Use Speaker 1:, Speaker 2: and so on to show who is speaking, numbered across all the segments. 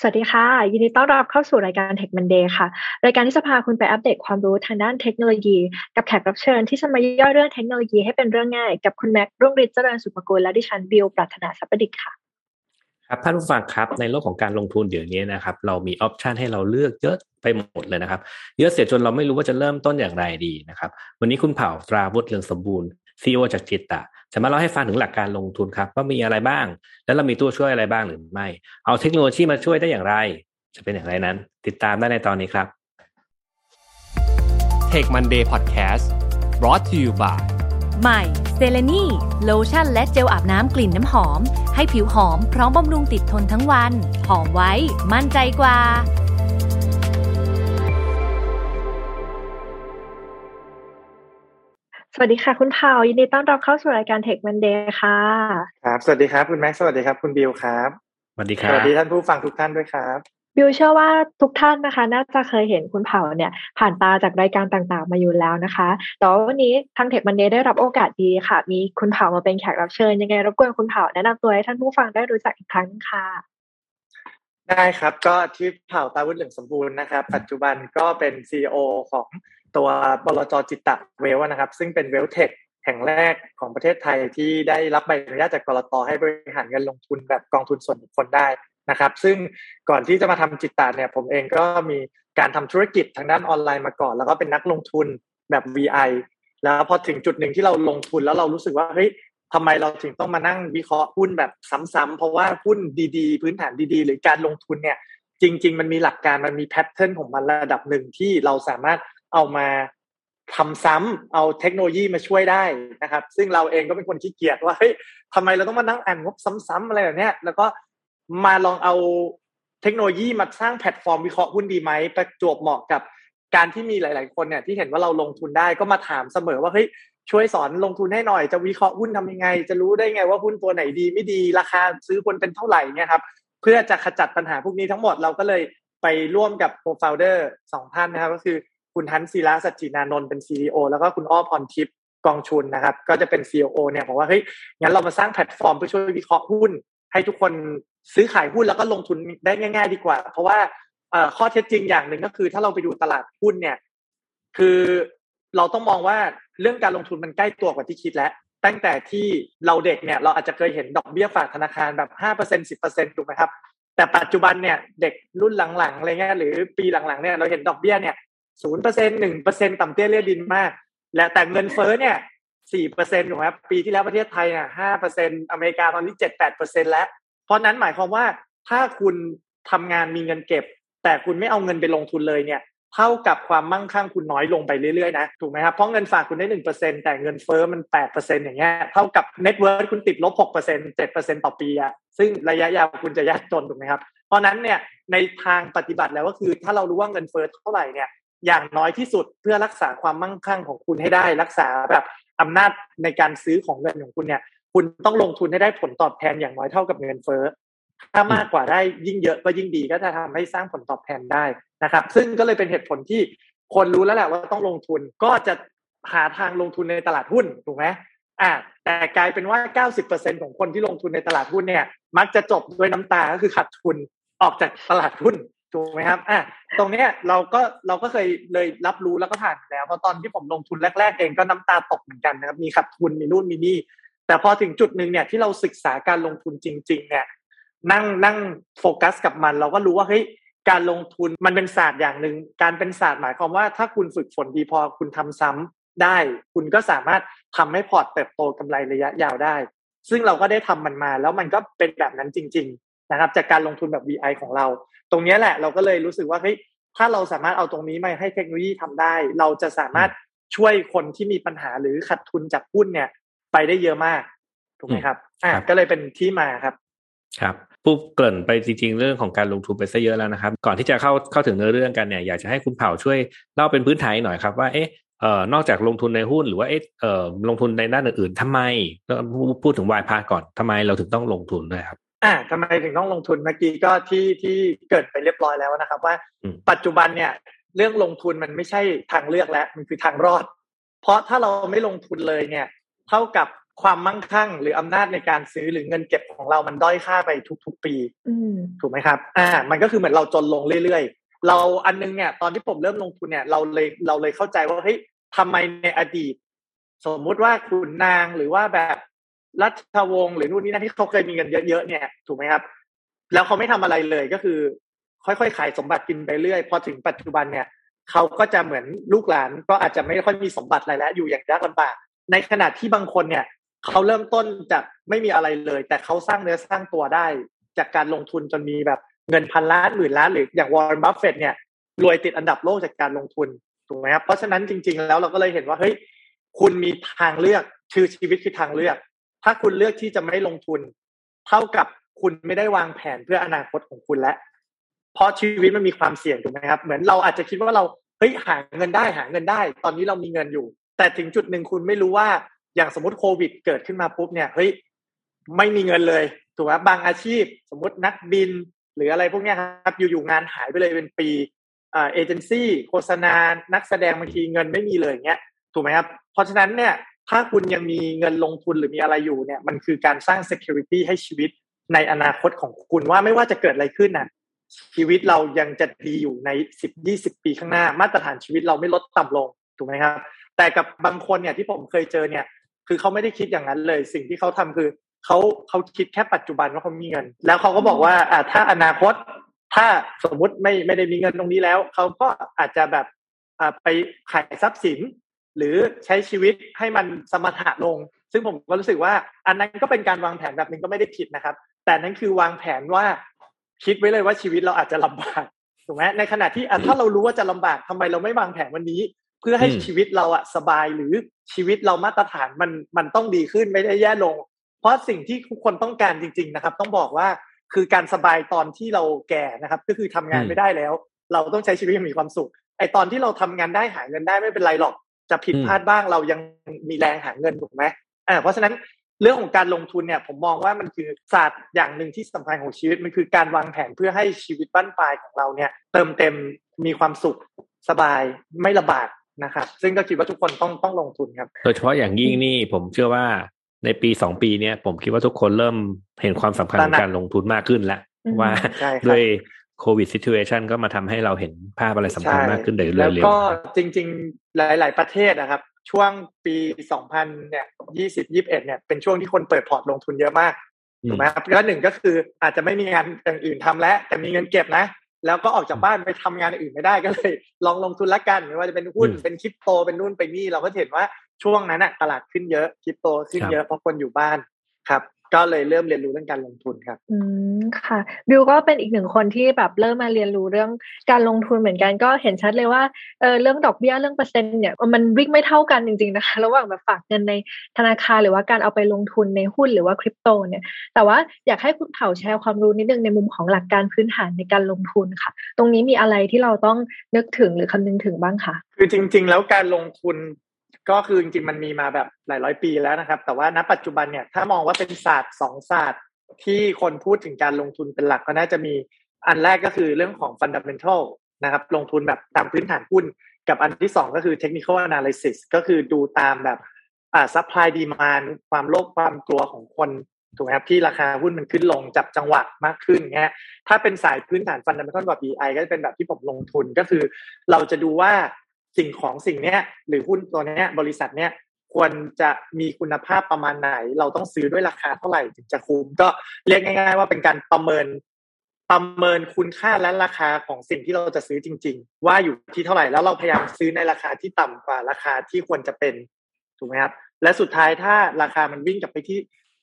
Speaker 1: สวัสดีค่ะ ยินดีต้อนรับเข้าสู่รายการ Tech Monday ค่ะ รายการที่จะพาคุณไปอัปเดตความรู้ทางด้านเทคโนโลยี กับแขกรับเชิญที่จะมาย่อยเรื่องเทคโนโลยีให้เป็นเรื่องง่าย กับคุณแม็กรุ่งฤทธิ์เจริญสุภกุลและดิฉันบิวปรัชนาสัพดิกค่ะ
Speaker 2: ครับท่านผู้ฟังครับในโลกของการลงทุนเดี๋ยวนี้นะครับเรามีออปชันให้เราเลือกเยอะไปหมดเลยนะครับ เยอะเสียจนเราไม่รู้ว่าจะเริ่มต้นอย่างไรดีนะครับ วันนี้คุณเผ่าตราวุฒิเรืองสมบูรณ์ ซีอจากจิตตะจะมาเล่าให้ฟังถึงหลักการลงทุนครับว่ามีอะไรบ้าง แล้วเรามีตัวช่วยอะไรบ้างหรือไม่ เอาเทคโนโลยีมาช่วยได้อย่างไร จะเป็นอย่างไรนั้น ติดตามได้ในตอนนี้ครับ
Speaker 3: Take Monday Podcast brought to you by
Speaker 4: ใหม่เซเลนีโลชั่นและเจลอาบน้ำกลิ่นน้ำหอม ให้ผิวหอมพร้อมบำรุงติดทนทั้งวัน หอมไว้ มั่นใจกว่า
Speaker 1: สวัสดีค่ะ คุณเผายินดีต้อนรับเข้าสู่รายการ Tech Monday ค่ะ
Speaker 5: ครับ สวัสดีครับคุณแม็กซ์สวัสดีครับ คุณบิวครับ
Speaker 2: สวัสดีค
Speaker 5: ส
Speaker 2: รับ
Speaker 5: วัสดีท่านผู้ฟังทุกท่านด้วยครับ
Speaker 1: บิวเชื่อว่าทุกท่านนะคะ น่าจะเคยเห็นคุณเผาเนี่ย ผ่านตาจากรายการต่างๆ มาอยู่แล้วนะคะแต่ว่าวันนี้ทาง Tech Monday ได้รับโอกาสดีค่ะ มีคุณเผามาเป็นแขกรับเชิญ ยังไงรบกวนคุณเผาแนะนำตัวให้ท่านผู้ฟังได้รู้จักอีกครั้งค่ะ
Speaker 5: ได้ครับก็ที่เผ่าตาวุฒิเหลืองสมบูรณ์นะครับ ปัจจุบันก็เป็น CEO ของ ตัวบลจจิตตะเวลนะครับ ซึ่งเป็นเวลเทคแห่งแรกของประเทศไทยที่ได้รับใบอนุญาตจากกรตให้บริหารเงินลงทุนแบบกองทุนส่วนบุคคลได้นะครับ ซึ่งก่อนที่จะมาทำจิตตะเนี่ย ผมเองก็มีการทำธุรกิจทางด้านออนไลน์มาก่อน แล้วก็เป็นนักลงทุนแบบ VI แล้วพอถึงจุดหนึ่งที่เราลงทุนแล้วเรารู้สึกว่าเฮ้ยทำไมเราถึงต้องมานั่งวิเคราะห์หุ้นแบบซ้ำๆเพราะว่าหุ้นดีๆ พื้นฐานดีๆ หรือการลงทุนเนี่ยจริง ๆ มันมีหลักการมันมี pattern ของมันระดับหนึ่งที่เราสามารถ เอามาทำซ้ำเอาเทคโนโลยีมาช่วยได้นะครับ ซึ่งเราเองก็เป็นคนขี้เกียจว่าเฮ้ยทำไมเราต้องมานั่งอ่านงบซ้ำๆอะไรแบบเนี้ยแล้วก็มาลองเอาเทคโนโลยีมาสร้างแพลตฟอร์มวิเคราะห์หุ้นดีไหมประจวบเหมาะกับการที่มีหลาย ๆ คนเนี่ยที่เห็นว่าเราลงทุนได้ก็มาถามเสมอว่าเฮ้ยช่วยสอนลงทุนให้หน่อยจะวิเคราะห์หุ้นทำยังไง จะรู้ได้ไงว่าหุ้นตัวไหนดีไม่ดีราคาซื้อควรเป็นเท่าไหร่เนี่ยครับเพื่อจะขจัดปัญหาพวกนี้ทั้งหมดเราก็เลยไปร่วมกับโ o ฟ o เดอร์สองท่านนะครับ ก็คือ คุณทันศิลาสัจจินานนท์เป็น CEO แล้วก็คุณอ้อพรทิพย์กองชุนนะครับ ก็จะเป็น COO เนี่ยบอกว่าเฮ้ยงั้นเรามาสร้างแพลตฟอร์มเพื่อช่วยวิเคราะห์หุ้น ให้ทุกคนซื้อขายหุ้นแล้วก็ลงทุนได้ง่าย ๆ ดีกว่า เพราะว่าข้อเท็จจริงอย่างหนึ่งก็คือ ถ้าเราไปดูตลาดหุ้นเนี่ย คือเราต้องมองว่าเรื่องการลงทุนมันใกล้ตัวกว่าที่คิดแล้ว ตั้งแต่ที่เราเด็กเนี่ยเราอาจจะเคยเห็นดอกเบี้ยฝากธนาคารแบบห้าเปอร์เซ็นสิบเปอร์เซ็นถูกไหมครับแต่ปัจจุบันเนี่ยเด็กรุ่นหลังๆอะไรเงี้ยหรือปีหลังๆเนี่ยเราเห็นดอกเบี้ยเนี่ย ศูนย์เปอร์เซ็นหนึ่งเปอร์เซ็นต่ำเตี้ยเลียดินมาก และแต่เงินเฟ้อเนี่ยสี่เปอร์เซ็นถูกไหมครับปีที่แล้วประเทศไทยเนี่ยห้าเปอร์เซ็นอเมริกาตอนนี้เจ็ดแปดเปอร์เซ็นแล้ว เพราะนั้นหมายความว่าถ้าคุณทำงานมีเงินเก็บ แต่คุณไม่เอาเงินไปลงทุนเลยเนี่ย เท่ากับความมั่งคั่งคุณน้อยลงไปเรื่อยๆนะถูกไหมครับเพราะเงินฝากคุณได้หนึ่งเปอร์เซ็นแต่เงินเฟ้อมันแปดเปอร์เซ็นอย่างเงี้ยเท่ากับ net worth คุณติดลบหกเปอร์เซ็นเจ็ดเปอร์เซ็นต่อปีอะซึ่งระยะยาวคุณจะยากจนถูกไหมครับเพราะนั้นเนี่ยในทางปฏิบัติแล้วก็คือถ้าเรารู้ว่าเงินเฟ้อเท่าไหร่เนี่ย อย่างน้อยที่สุดเพื่อรักษาความมั่งคั่งของคุณให้ได้ รักษาแบบอำนาจในการซื้อของเงินของคุณเนี่ย คุณต้องลงทุนให้ได้ผลตอบแทนอย่างน้อยเท่ากับเงินเฟ้อถ้ามากกว่าได้ยิ่งเยอะก็ยิ่งดีก็จะทำให้สร้างผลตอบแทนได้นะครับ ซึ่งก็เลยเป็นเหตุผลที่คนรู้แล้วแหละว่าต้องลงทุนก็จะหาทางลงทุนในตลาดหุ้นถูกไหมอ่าแต่กลายเป็นว่า 90%ของคนที่ลงทุนในตลาดหุ้นเนี่ย มักจะจบด้วยน้ำตาก็คือขาดทุนออกจากตลาดหุ้น ถูกไหมครับอะตรงเนี้ยเราก็เราก็เคยเลยรับรู้แล้วก็ผ่านแล้วเพราะตอนที่ผมลงทุนแรก ๆ เองก็น้ำตาตกเหมือนกันนะครับ มีขาดทุนมีนู่นมีนี่ แต่พอถึงจุดหนึ่งเนี่ยที่เราศึกษาการลงทุนจริง ๆ เนี่ยนั่งนั่งโฟกัสกับมัน เราก็รู้ว่าเฮ้ยการลงทุนมันเป็นศาสตร์อย่างหนึ่งการเป็นศาสตร์หมายความว่า ถ้าคุณฝึกฝนดีพอคุณทำซ้ำได้ คุณก็สามารถทำให้พอร์ตเติบโตกำไรระยะยาวได้ ซึ่งเราก็ได้ทำมันมา แล้วมันก็เป็นแบบนั้นจริง ๆ นะครับ จากการลงทุนแบบ VI ของเรา ตรงนี้แหละเราก็เลยรู้สึกว่าเฮ้ยถ้าเราสามารถเอาตรงนี้มาให้เทคโนโลยีทำได้ เราจะสามารถช่วยคนที่มีปัญหาหรือขาดทุนจากหุ้นเนี่ย ไปได้เยอะมากถูกไหมครับอ่าก็เลยเป็นที่มาครับ
Speaker 2: ครับผู้เกริ่นไปจริงๆ เรื่องของการลงทุนไปซะเยอะแล้วนะครับ ก่อนที่จะเข้าเข้าถึงเนื้อเรื่องกันเนี่ยอยากจะให้คุณเผ่าช่วยเล่าเป็นพื้นฐานหน่อยครับว่าเอ๊ะเอ่อนอกจากลงทุนในหุ้นหรือว่าเอ๊ะเอ่อลงทุนในด้านอื่นๆทำไมพูดถึงวายพาก่อนทำไมเราถึงต้องลงทุนด้วยครับ
Speaker 5: อ่าทำไมถึงต้องลงทุนเมื่อกี้ก็ที่ที่เกิดไปเรียบร้อยแล้วนะครับ ว่าปัจจุบันเนี่ย เรื่องลงทุนมันไม่ใช่ทางเลือกแล้วมันคือทางรอด เพราะถ้าเราไม่ลงทุนเลยเนี่ย เท่ากับความมั่งคั่ง หรืออำนาจในการซื้อหรือเงินเก็บของเรามันด้อยค่าไปทุก ๆ ปี
Speaker 1: อืม
Speaker 5: ถูกไหมครับ อ่า มันก็คือเหมือนเราจนลงเรื่อยๆ เราอันนึงเนี่ย ตอนที่ผมเริ่มลงทุนเนี่ย เราเลยเราเลยเข้าใจว่าเฮ้ยทำไมในอดีต สมมุติว่าขุนนางหรือว่าแบบ รัชวงศ์หรือนู่นนี่นั่นที่เขาเคยมีเงินเยอะๆเนี่ยถูกไหมครับ แล้วเขาไม่ทำอะไรเลยก็คือ ค่อยๆขายสมบัติกินไปเรื่อย พอถึงปัจจุบันเนี่ยเขาก็จะเหมือนลูกหลานก็อาจจะไม่ค่อยมีสมบัติอะไรแล้ว อยู่อย่างยากลำบากในขณะที่บางคนเนี่ยเขาเริ่มต้นจากไม่มีอะไรเลย แต่เขาสร้างเนื้อสร้างตัวได้ จากการลงทุนจนมีแบบเงินพันล้านหมื่นล้านหรืออย่างวอร์เรนบัฟเฟตเนี่ยรวยติดอันดับโลกจากการลงทุนถูกไหมครับเพราะฉะนั้นจริง ๆ แล้วเราก็เลยเห็นว่าเฮ้ยคุณมีทางเลือกคือชีวิตคือทางเลือก ถ้าคุณเลือกที่จะไม่ลงทุน เท่ากับคุณไม่ได้วางแผนเพื่ออนาคตของคุณแล้วเพราะชีวิตมันมีความเสี่ยงถูกไหมครับ เหมือนเราอาจจะคิดว่าเราเฮ้ยหาเงินได้หาเงินได้ ตอนนี้เรามีเงินอยู่ แต่ถึงจุดหนึ่งคุณไม่รู้ว่าอย่างสมมติโควิด เกิดขึ้นมาปุ๊บเนี่ยเฮ้ยไม่มีเงินเลยถูกไหมบางอาชีพ สมมตินักบิน หรืออะไรพวกนี้ครับอยู่ๆงานหายไปเลยเป็นปีเอเจนซี่โฆษณา นักแสดงบางทีเงินไม่มีเลยเงี้ยถูกไหมครับ เพราะฉะนั้นเนี่ย ถ้าคุณยังมีเงินลงทุนหรือมีอะไรอยู่เนี่ย มันคือการสร้าง security ให้ชีวิตในอนาคตของคุณว่าไม่ว่าจะเกิดอะไรขึ้นน่ะ ชีวิตเรายังจะดีอยู่ในสิบยี่สิบปีข้างหน้า มาตรฐานชีวิตเราไม่ลดต่ำลงถูกไหมครับ แต่กับบางคนเนี่ยที่ผมเคยเจอเนี่ย คือเขาไม่ได้คิดอย่างนั้นเลย สิ่งที่เขาทำคือเขาเขาคิดแค่ปัจจุบันว่าเขามีเงิน แล้วเขาก็บอกว่าอ่าถ้าอนาคต ถ้าสมมุติไม่ไม่ได้มีเงินตรงนี้แล้วเขาก็อาจจะแบบอ่าไปขายทรัพย์สิน หรือใช้ชีวิตให้มันสมถะลง ซึ่งผมก็รู้สึกว่า อันนั้นก็เป็นการวางแผนแบบนึงก็ไม่ได้ผิดนะครับ แต่นั้นคือวางแผนว่าคิดไว้เลยว่าชีวิตเราอาจจะลำบากถูกไหมในขณะที่ถ้าเรารู้ว่าจะลำบากทำไมเราไม่วางแผนวันนี้ เพื่อให้ชีวิตเราอะสบายหรือชีวิตเรามาตรฐานมันมันต้องดีขึ้นไม่ได้แย่ลง เพราะสิ่งที่ทุกคนต้องการจริง ๆนะครับ ต้องบอกว่าคือการสบายตอนที่เราแก่นะครับ ก็คือทำงานไม่ได้แล้ว เราต้องใช้ชีวิตอย่างมีความสุขไอตอนที่เราทำงานได้หาเงินได้ไม่เป็นไรหรอก จะผิดพลาดบ้างเรายังมีแรงหาเงินถูกไหมอ่าเพราะฉะนั้นเรื่องของการลงทุนเนี่ยผมมองว่ามันคือศาสตร์อย่างหนึ่งที่สำคัญของชีวิตมันคือการวางแผนเพื่อให้ชีวิตบ้านปลายของเราเนี่ย เติมเต็มมีความสุขสบายไม่ลำบากนะครับซึ่งก็คิดว่าทุกคนต้องต้องลงทุนครับ
Speaker 2: โดยเฉพาะอย่างยิ่งนี่ผมเชื่อว่าในปีสองปีเนี้ยผมคิดว่าทุกคนเริ่มเห็นความสำคัญของการลงทุนมากขึ้นแล้วว่าด้วย โควิดซิทูเอชันก็มาทำให้เราเห็นภาพอะไรสำคัญมากขึ้นเรื่อยๆแล้ว
Speaker 5: ก็จริง ๆ หลาย ๆ ประเทศนะครับ ช่วงปีสองพันเนี่ยยี่สิบยี่บเอ็ดเนี่ยเป็นช่วงที่คนเปิดพอร์ตลงทุนเยอะมากถูกไหมครับแล้วหนึ่งก็คืออาจจะไม่มีงานอย่างอื่นทำแล้ว แต่มีเงินเก็บนะ แล้วก็ออกจากบ้านไปทำงานอื่นไม่ได้ก็เลย ลองลงทุนละกันไม่ว่าจะเป็นหุ้นเป็นคริปโตเป็นนู่นเป็นนี่เราก็เห็นว่าช่วงนั้นอะตลาดขึ้นเยอะคริปโตขึ้นเยอะเพราะคนอยู่บ้านครับ ก็เลยเริ่มเรียนรู้เรื่องการลงทุนครับ
Speaker 1: อืมค่ะบิวก็เป็นอีกหนึ่งคนที่แบบเริ่มมาเรียนรู้เรื่องการลงทุนเหมือนกันก็เห็นชัดเลยว่าเออเรื่องดอกเบี้ยเรื่องเปอร์เซ็นต์เนี่ยมันวิ่งไม่เท่ากันจริงๆนะคะระหว่างแบบฝากเงินในธนาคารหรือว่าการเอาไปลงทุนในหุ้นหรือว่าคริปโตเนี่ย แต่ว่าอยากให้คุณเผาแชร์ความรู้นิดนึงในมุมของหลักการพื้นฐานในการลงทุนค่ะ ตรงนี้มีอะไรที่เราต้องนึกถึงหรือคำนึงถึงบ้างคะ
Speaker 5: คือจริง ๆ แล้วการลงทุน ก็คือจริงๆมันมีมาแบบหลายร้อยปีแล้วนะครับ แต่ว่าณปัจจุบันเนี่ยถ้ามองว่าเป็นศาสตร์สองศาสตร์ที่คนพูดถึงการลงทุนเป็นหลักก็น่าจะมีอันแรกก็คือเรื่องของ fundamental นะครับ ลงทุนแบบตามพื้นฐานหุ้น กับอันที่สองก็คือ technical analysis ก็คือดูตามแบบอ่า supply demand ความโลภความกลัวของคนถูกไหมครับที่ราคาหุ้นมันขึ้นลงจับจังหวะมากขึ้นเงี้ยถ้าเป็นสายพื้นฐาน fundamental แบบ BI ก็จะเป็นแบบที่ผมลงทุนก็คือ เราจะดูว่า สิ่งของสิ่งเนี้ยหรือหุ้นตัวเนี้ยบริษัทเนี้ยควรจะมีคุณภาพประมาณไหน เราต้องซื้อด้วยราคาเท่าไหร่ถึงจะคุ้มก็เรียกง่าย ๆ ว่าเป็นการประเมินประเมินคุณค่าและราคาของสิ่งที่เราจะซื้อจริง ๆ ว่าอยู่ที่เท่าไหร่แล้วเราพยายามซื้อในราคาที่ต่ำกว่าราคาที่ควรจะเป็นถูกไหมครับและสุดท้ายถ้าราคามันวิ่งกลับไปที่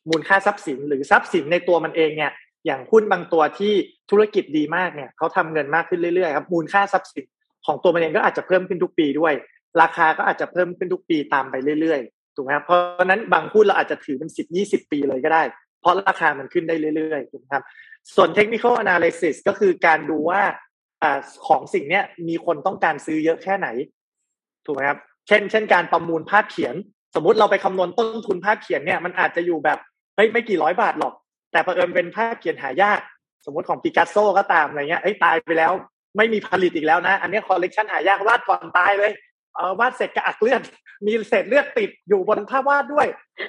Speaker 5: มูลค่าทรัพย์สิน หรือทรัพย์สินในตัวมันเองเนี่ยอย่างหุ้นบางตัวที่ธุรกิจดีมากเนี่ยเขาทำเงินมากขึ้นเรื่อยๆครับมูลค่าทรัพย์สิน ของตัวมันเองก็อาจจะเพิ่มขึ้นทุกปีด้วย ราคาก็อาจจะเพิ่มขึ้นทุกปีตามไปเรื่อยๆถูกไหมครับเพราะนั้นบางหุ้นเราอาจจะถือเป็นสิบยี่สิบปีเลยก็ได้ เพราะราคามันขึ้นได้เรื่อยๆถูกไหมครับส่วน technical analysis ก็คือการดูว่าอของสิ่งเนี้ยมีคนต้องการซื้อเยอะแค่ไหนถูกไหมครับเช่น เช่นการประมูลภาพเขียน สมมติเราไปคำนวณต้นทุนภาพเขียนเนี่ยมันอาจจะอยู่แบบเฮ้ยไม่กี่ร้อยบาทหรอก แต่เผอิญเป็นภาพเขียนหายาก สมมติของปิกัสโซก็ตามอะไรเงี้ยเฮ้ยตายไปแล้ว ไม่มีผลิตอีกแล้วนะ อันนี้คอลเลกชันหายากวาดก่อนตายเลยเออวาดเสร็จกระอักเลือด มีเศษเลือดติดอยู่บนภาพวาดด้วย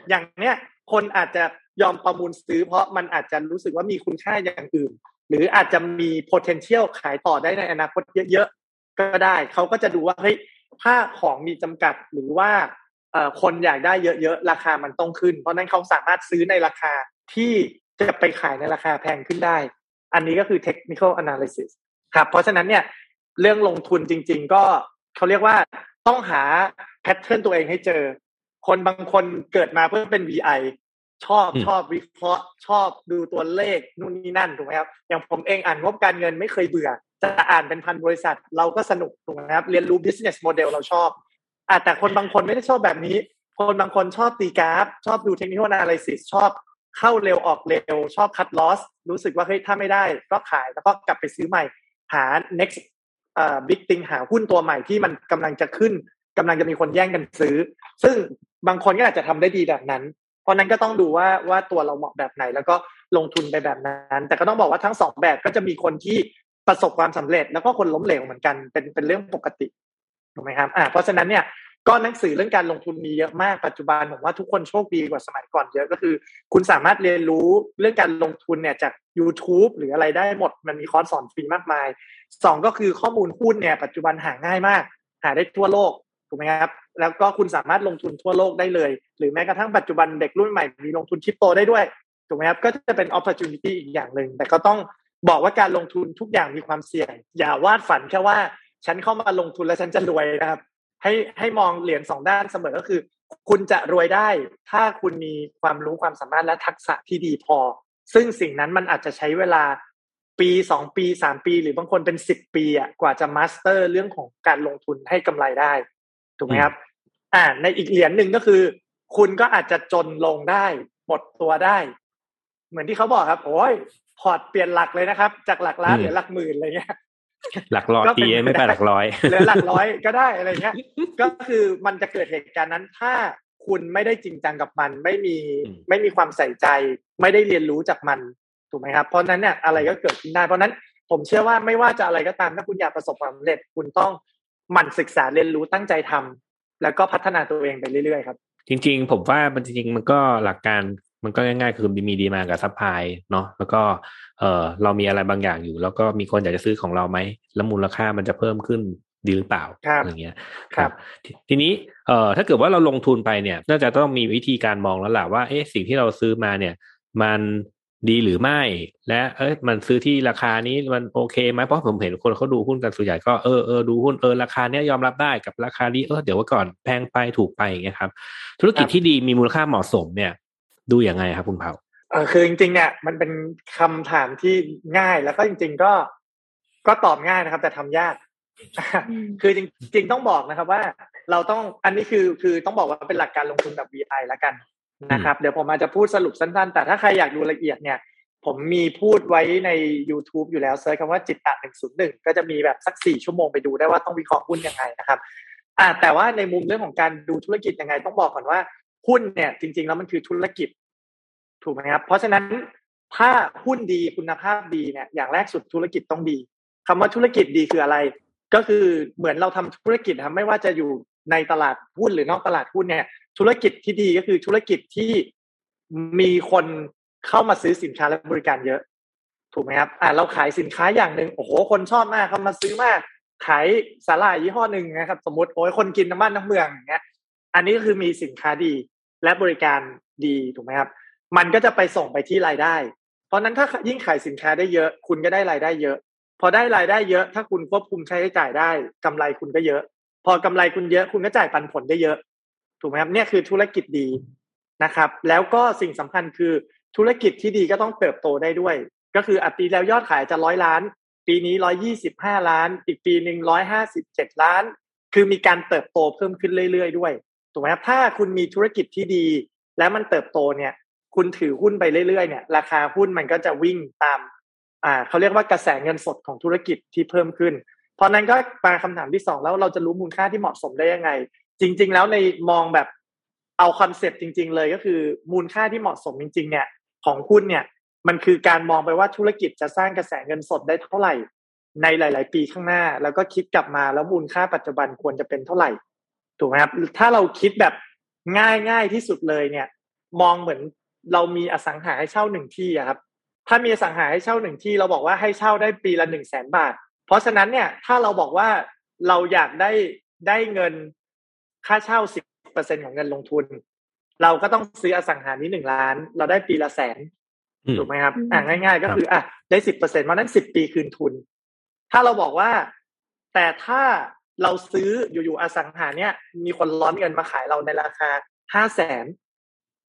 Speaker 5: อย่างเนี้ยคนอาจจะยอมประมูลซื้อ เพราะมันอาจจะรู้สึกว่ามีคุณค่าอย่างอื่น หรืออาจจะมี potential ขายต่อได้ในอนาคตเยอะๆก็ได้ เขาก็จะดูว่าเฮ้ยถ้าของมีจำกัดหรือว่าคนอยากได้เยอะๆราคามันต้องขึ้น เพราะนั้นเขาสามารถซื้อในราคาที่จะไปขายในราคาแพงขึ้นได้ อันนี้ก็คือ technical analysis ครับ เพราะฉะนั้นเนี่ยเรื่องลงทุนจริง ๆ ก็เขาเรียกว่าต้องหาแพทเทิร์นตัวเองให้เจอ คนบางคนเกิดมาเพื่อเป็น VI ชอบชอบวิเคราะห์ชอบดูตัวเลขนู่นนี่นั่นถูกไหมครับอย่างผมเองอ่านงบการเงินไม่เคยเบื่อ จะอ่านเป็นพันบริษัท เราก็สนุกถูกไหมครับเรียนรู้ business model เราชอบอ่าแต่คนบางคนไม่ได้ชอบแบบนี้ คนบางคนชอบตีกราฟ ชอบดูเทคนิคอนาลิซิสชอบเข้าเร็วออกเร็ว ชอบคัดลอสรู้สึกว่าเฮ้ยถ้าไม่ได้ ก็ขายแล้วก็กลับไปซื้อใหม่ หา next อ่า big thing หาหุ้นตัวใหม่ที่มันกำลังจะขึ้นกำลังจะมีคนแย่งกันซื้อ ซึ่งบางคนก็อาจจะทำได้ดีแบบนั้น เพราะนั้นก็ต้องดูว่าว่าตัวเราเหมาะแบบไหน แล้วก็ลงทุนไปแบบนั้น แต่ก็ต้องบอกว่าทั้งสองแบบก็จะมีคนที่ประสบความสำเร็จ แล้วก็คนล้มเหลวเหมือนกันเป็นเป็นเรื่องปกติถูกไหมครับอ่าเพราะฉะนั้นเนี่ยก็หนังสือเรื่องการลงทุนมีเยอะมากปัจจุบันผมว่าทุกคนโชคดีกว่าสมัยก่อนเยอะก็คือ คุณสามารถเรียนรู้เรื่องการลงทุนเนี่ยจาก YouTube หรืออะไรได้หมดมันมีคอร์สสอนฟรีมากมายสองก็คือข้อมูลหุ้นเนี่ยปัจจุบันหาง่ายมาก หาได้ทั่วโลกถูกไหมครับ แล้วก็คุณสามารถลงทุนทั่วโลกได้เลย หรือแม้กระทั่งปัจจุบันเด็กรุ่นใหม่มีลงทุนคริปโตได้ด้วยถูกไหมครับก็จะเป็น opportunity อีกอย่างหนึ่งแต่ก็ต้องบอกว่าการลงทุนทุกอย่างมีความเสี่ยง อย่าวาดฝันแค่ว่าฉันเข้ามาลงทุนแล้วฉันจะรวยนะครับ ให้ให้มองเหรียญสองด้านเสมอก็คือ คุณจะรวยได้ ถ้าคุณมีความรู้ความสามารถและทักษะที่ดีพอ ซึ่งสิ่งนั้นมันอาจจะใช้เวลาปีสองปีสามปี หรือบางคนเป็นสิบปีอะกว่าจะมาสเตอร์เรื่องของการลงทุนให้กำไรได้ถูกไหมครับอ่าในอีกเหรียญหนึ่งก็คือ คุณก็อาจจะจนลงได้หมดตัวได้ เหมือนที่เขาบอกครับ โอ้ยพอร์ตเปลี่ยนหลักเลยนะครับ จากหลักล้านเหลือหลักหมื่นอะไรเงี้ย
Speaker 2: หลักร้อยตีไม่ไปหลักร้อย
Speaker 5: หรือหลักร้อยก็ได้อะไรเงี้ย ก็คือมันจะเกิดเหตุการณ์นั้นถ้า คุณไม่ได้จริงจังกับมัน ไม่มีไม่มีความใส่ใจ ไม่ได้เรียนรู้จากมันถูกไหมครับ เพราะนั้นเนี่ยอะไรก็เกิดขึ้นได้เพราะนั้นผมเชื่อว่าไม่ว่าจะอะไรก็ตามถ้าคุณอยากประสบความสำเร็จคุณต้องหมั่นศึกษาเรียนรู้ตั้งใจทำแล้วก็พัฒนาตัวเองไปเรื่อยๆครับ
Speaker 2: จริง ๆ ผมว่ามันจริงๆมันก็หลักการมันก็ง่ายๆ คือมี demand กับ supply เนาะแล้วก็เออเรามีอะไรบางอย่างอยู่ แล้วก็มีคนอยากจะซื้อของเราไหมแล้วมูลค่ามันจะเพิ่มขึ้น ดีหรือเปล่าอย่างเงี้ยครับ ทีนี้เอ่อถ้าเกิดว่าเราลงทุนไปเนี่ย น่าจะต้องมีวิธีการมองแล้วแหละว่าเอ๊ะสิ่งที่เราซื้อมาเนี่ย มันดีหรือไม่ และเอ้ยมันซื้อที่ราคานี้มันโอเคไหมเพราะผมเห็นคนเขาดูหุ้นกันส่วนใหญ่ก็เออเออดูหุ้นเออราคาเนี้ยยอมรับได้กับราคานี้เออเดี๋ยวว่าก่อนแพงไปถูกไปอย่างเงี้ยครับ ธุรกิจที่ดีมีมูลค่าเหมาะสมเนี่ย ดูอย่างไงครับคุณเผา
Speaker 5: เออคือจริงๆเนี่ยมันเป็นคำถามที่ง่ายแล้วก็จริง ๆก็ก็ตอบง่ายนะครับ แต่ทำยาก คือจริงๆต้องบอกนะครับว่า เราต้องอันนี้คือคือต้องบอกว่าเป็นหลักการลงทุนแบบ VI แล้วกันนะครับ เดี๋ยวผมอาจจะพูดสรุปสั้นๆ แต่ถ้าใครอยากดูละเอียดเนี่ย ผมมีพูดไว้ใน YouTube อยู่แล้วเซิร์ชคำว่าจิตตะหนึ่งศูนย์หนึ่งก็จะมีแบบสักสี่ชั่วโมงไปดูได้ว่าต้องวิเคราะห์หุ้นยังไงนะครับอ่าแต่ว่าในมุมเรื่องของการดูธุรกิจยังไง ต้องบอกก่อนว่าหุ้นเนี่ยจริง ๆ แล้วมันคือธุรกิจ ถูกไหมครับ เพราะฉะนั้นถ้าหุ้นดีคุณภาพดีเนี่ยอย่างแรกสุดธุรกิจต้องดีคำว่าธุรกิจดีคืออะไร ก็คือเหมือนเราทำธุรกิจครับไม่ว่าจะอยู่ในตลาดหุ้นหรือนอกตลาดหุ้นเนี่ย ธุรกิจที่ดีก็คือธุรกิจที่มีคนเข้ามาซื้อสินค้าและบริการเยอะ ถูกไหมครับอ่าเราขายสินค้าอย่างหนึ่งโอ้โหคนชอบมากเขามาซื้อมาก ขายสาหร่ายยี่ห้อหนึ่งนะครับ สมมติโอ้ยคนกินน้ำมันน้ำเมืองอย่างเงี้ย อันนี้ก็คือมีสินค้าดีและบริการดีถูกไหมครับ มันก็จะไปส่งไปที่รายได้ เพราะนั้นถ้ายิ่งขายสินค้าได้เยอะ คุณก็ได้รายได้เยอะ พอได้รายได้เยอะ ถ้าคุณควบคุมใช้จ่ายได้กำไรคุณก็เยอะ พอกำไรคุณเยอะ คุณก็จ่ายปันผลได้เยอะ ถูกไหมครับเนี่ยคือธุรกิจดีนะครับ แล้วก็สิ่งสำคัญคือธุรกิจที่ดีก็ต้องเติบโตได้ด้วย ก็คืออ่าปีแล้วยอดขายจะร้อยล้าน ปีนี้ร้อยยี่สิบห้าล้าน อีกปีหนึ่งร้อยห้าสิบเจ็ดล้าน คือมีการเติบโตเพิ่มขึ้นเรื่อยๆด้วยถูกไหมครับถ้าคุณมีธุรกิจที่ดี และมันเติบโตเนี่ย คุณถือหุ้นไปเรื่อยๆเนี่ย ราคาหุ้นมันก็จะวิ่งตาม อ่าเขาเรียกว่ากระแสเงินสดของธุรกิจที่เพิ่มขึ้น เพราะนั้นก็มาคำถามที่สองแล้วเราจะรู้มูลค่าที่เหมาะสมได้ยังไง จริง ๆ แล้วในมองแบบเอา concept จริง ๆ เลยก็คือมูลค่าที่เหมาะสมจริง ๆ เนี่ย ของหุ้นเนี่ยมันคือการมองไปว่าธุรกิจจะสร้างกระแสเงินสดได้เท่าไหร่ ในหลาย ๆ ปีข้างหน้า แล้วก็คิดกลับมาแล้วมูลค่าปัจจุบันควรจะเป็นเท่าไหร่ถูกไหมครับถ้าเราคิดแบบง่ายง่ายที่สุดเลยเนี่ย มองเหมือนเรามีอสังหาให้เช่าหนึ่งที่ครับ ถ้ามีอสังหาให้เช่าหนึ่งที่เราบอกว่าให้เช่าได้ปีละหนึ่งแสนบาท เพราะฉะนั้นเนี่ยถ้าเราบอกว่าเราอยากได้ได้เงินค่าเช่าสิบเปอร์เซ็นของเงินลงทุน เราก็ต้องซื้ออสังหานี้หนึ่งล้าน เราได้ปีละแสนถูกไหมครับอ่าง่าย ๆ ก็คืออะได้สิบเปอร์เซ็นต์เพราะนั้นสิบปีคืนทุน ถ้าเราบอกว่า แต่ถ้าเราซื้ออยู่ๆอสังหาเนี่ยมีคนร้อนเงินมาขายเราในราคาห้าแสน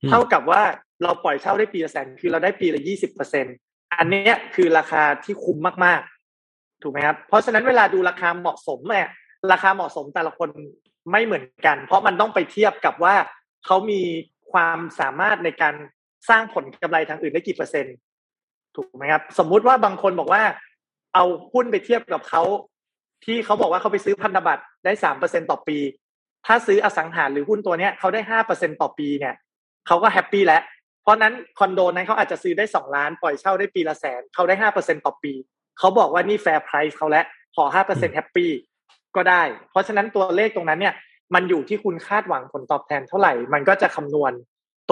Speaker 5: เท่ากับว่าเราปล่อยเช่าได้ปีละแสนคือเราได้ปีละยี่สิบเปอร์เซ็นอันนี้คือราคาที่คุ้มมากๆ ถูกไหมครับ เพราะฉะนั้นเวลาดูราคาเหมาะสมเนี่ยราคาเหมาะสมแต่ละคนไม่เหมือนกัน เพราะมันต้องไปเทียบกับว่าเขามีความสามารถในการสร้างผลกำไรทางอื่นได้กี่เปอร์เซ็นต์ถูกไหมครับ สมมุติว่าบางคนบอกว่า เอาหุ้นไปเทียบกับเขาที่เขาบอกว่าเขาไปซื้อพันธบัตรได้สามเปอร์เซ็นต่อปี ถ้าซื้ออสังหาหรือหุ้นตัวเนี้ยเขาได้ห้าเปอร์เซ็นต่อปีเนี่ย เขาก็แฮปปี้แล้ว เพราะนั้นคอนโดนั้นเขาอาจจะซื้อได้สองล้าน ปล่อยเช่าได้ปีละแสนเขาได้ห้าเปอร์เซ็นต่อปีเขาบอกว่านี่ fair price เขาแล้วขอห้าเปอร์เซ็น happy ก็ได้ เพราะฉะนั้นตัวเลขตรงนั้นเนี่ย มันอยู่ที่คุณคาดหวังผลตอบแทนเท่าไหร่ มันก็จะคำนวณ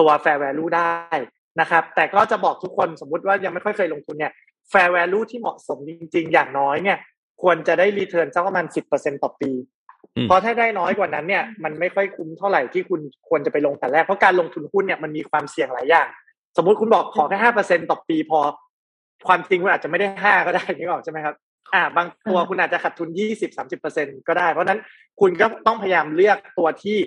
Speaker 5: ตัว fair value ได้นะครับ แต่ก็จะบอกทุกคนสมมุติว่ายังไม่ค่อยเคยลงทุนเนี่ย fair value ที่เหมาะสมจริง ๆ อย่างน้อยเนี่ย ควรจะได้ return สักประมาณสิบเปอร์เซ็นต่อปี เพราะถ้าได้น้อยกว่านั้นเนี่ยมันไม่ค่อยคุ้มเท่าไหร่ที่คุณควรจะไปลงแต่แรกเพราะการลงทุนหุ้นเนี่ยมันมีความเสี่ยงหลายอย่าง สมมติคุณบอกขอแค่ห้าเปอร์เซ็นต่อปีพอ ความจริงคุณอาจจะไม่ได้ห้าก็ได้นึกออกใช่ไหมครับอ่า บางตัวคุณอาจจะขาดทุนยี่สิบสามสิบเปอร์เซ็นก็ได้ เพราะนั้นคุณก็ต้องพยายามเลือกตัวที่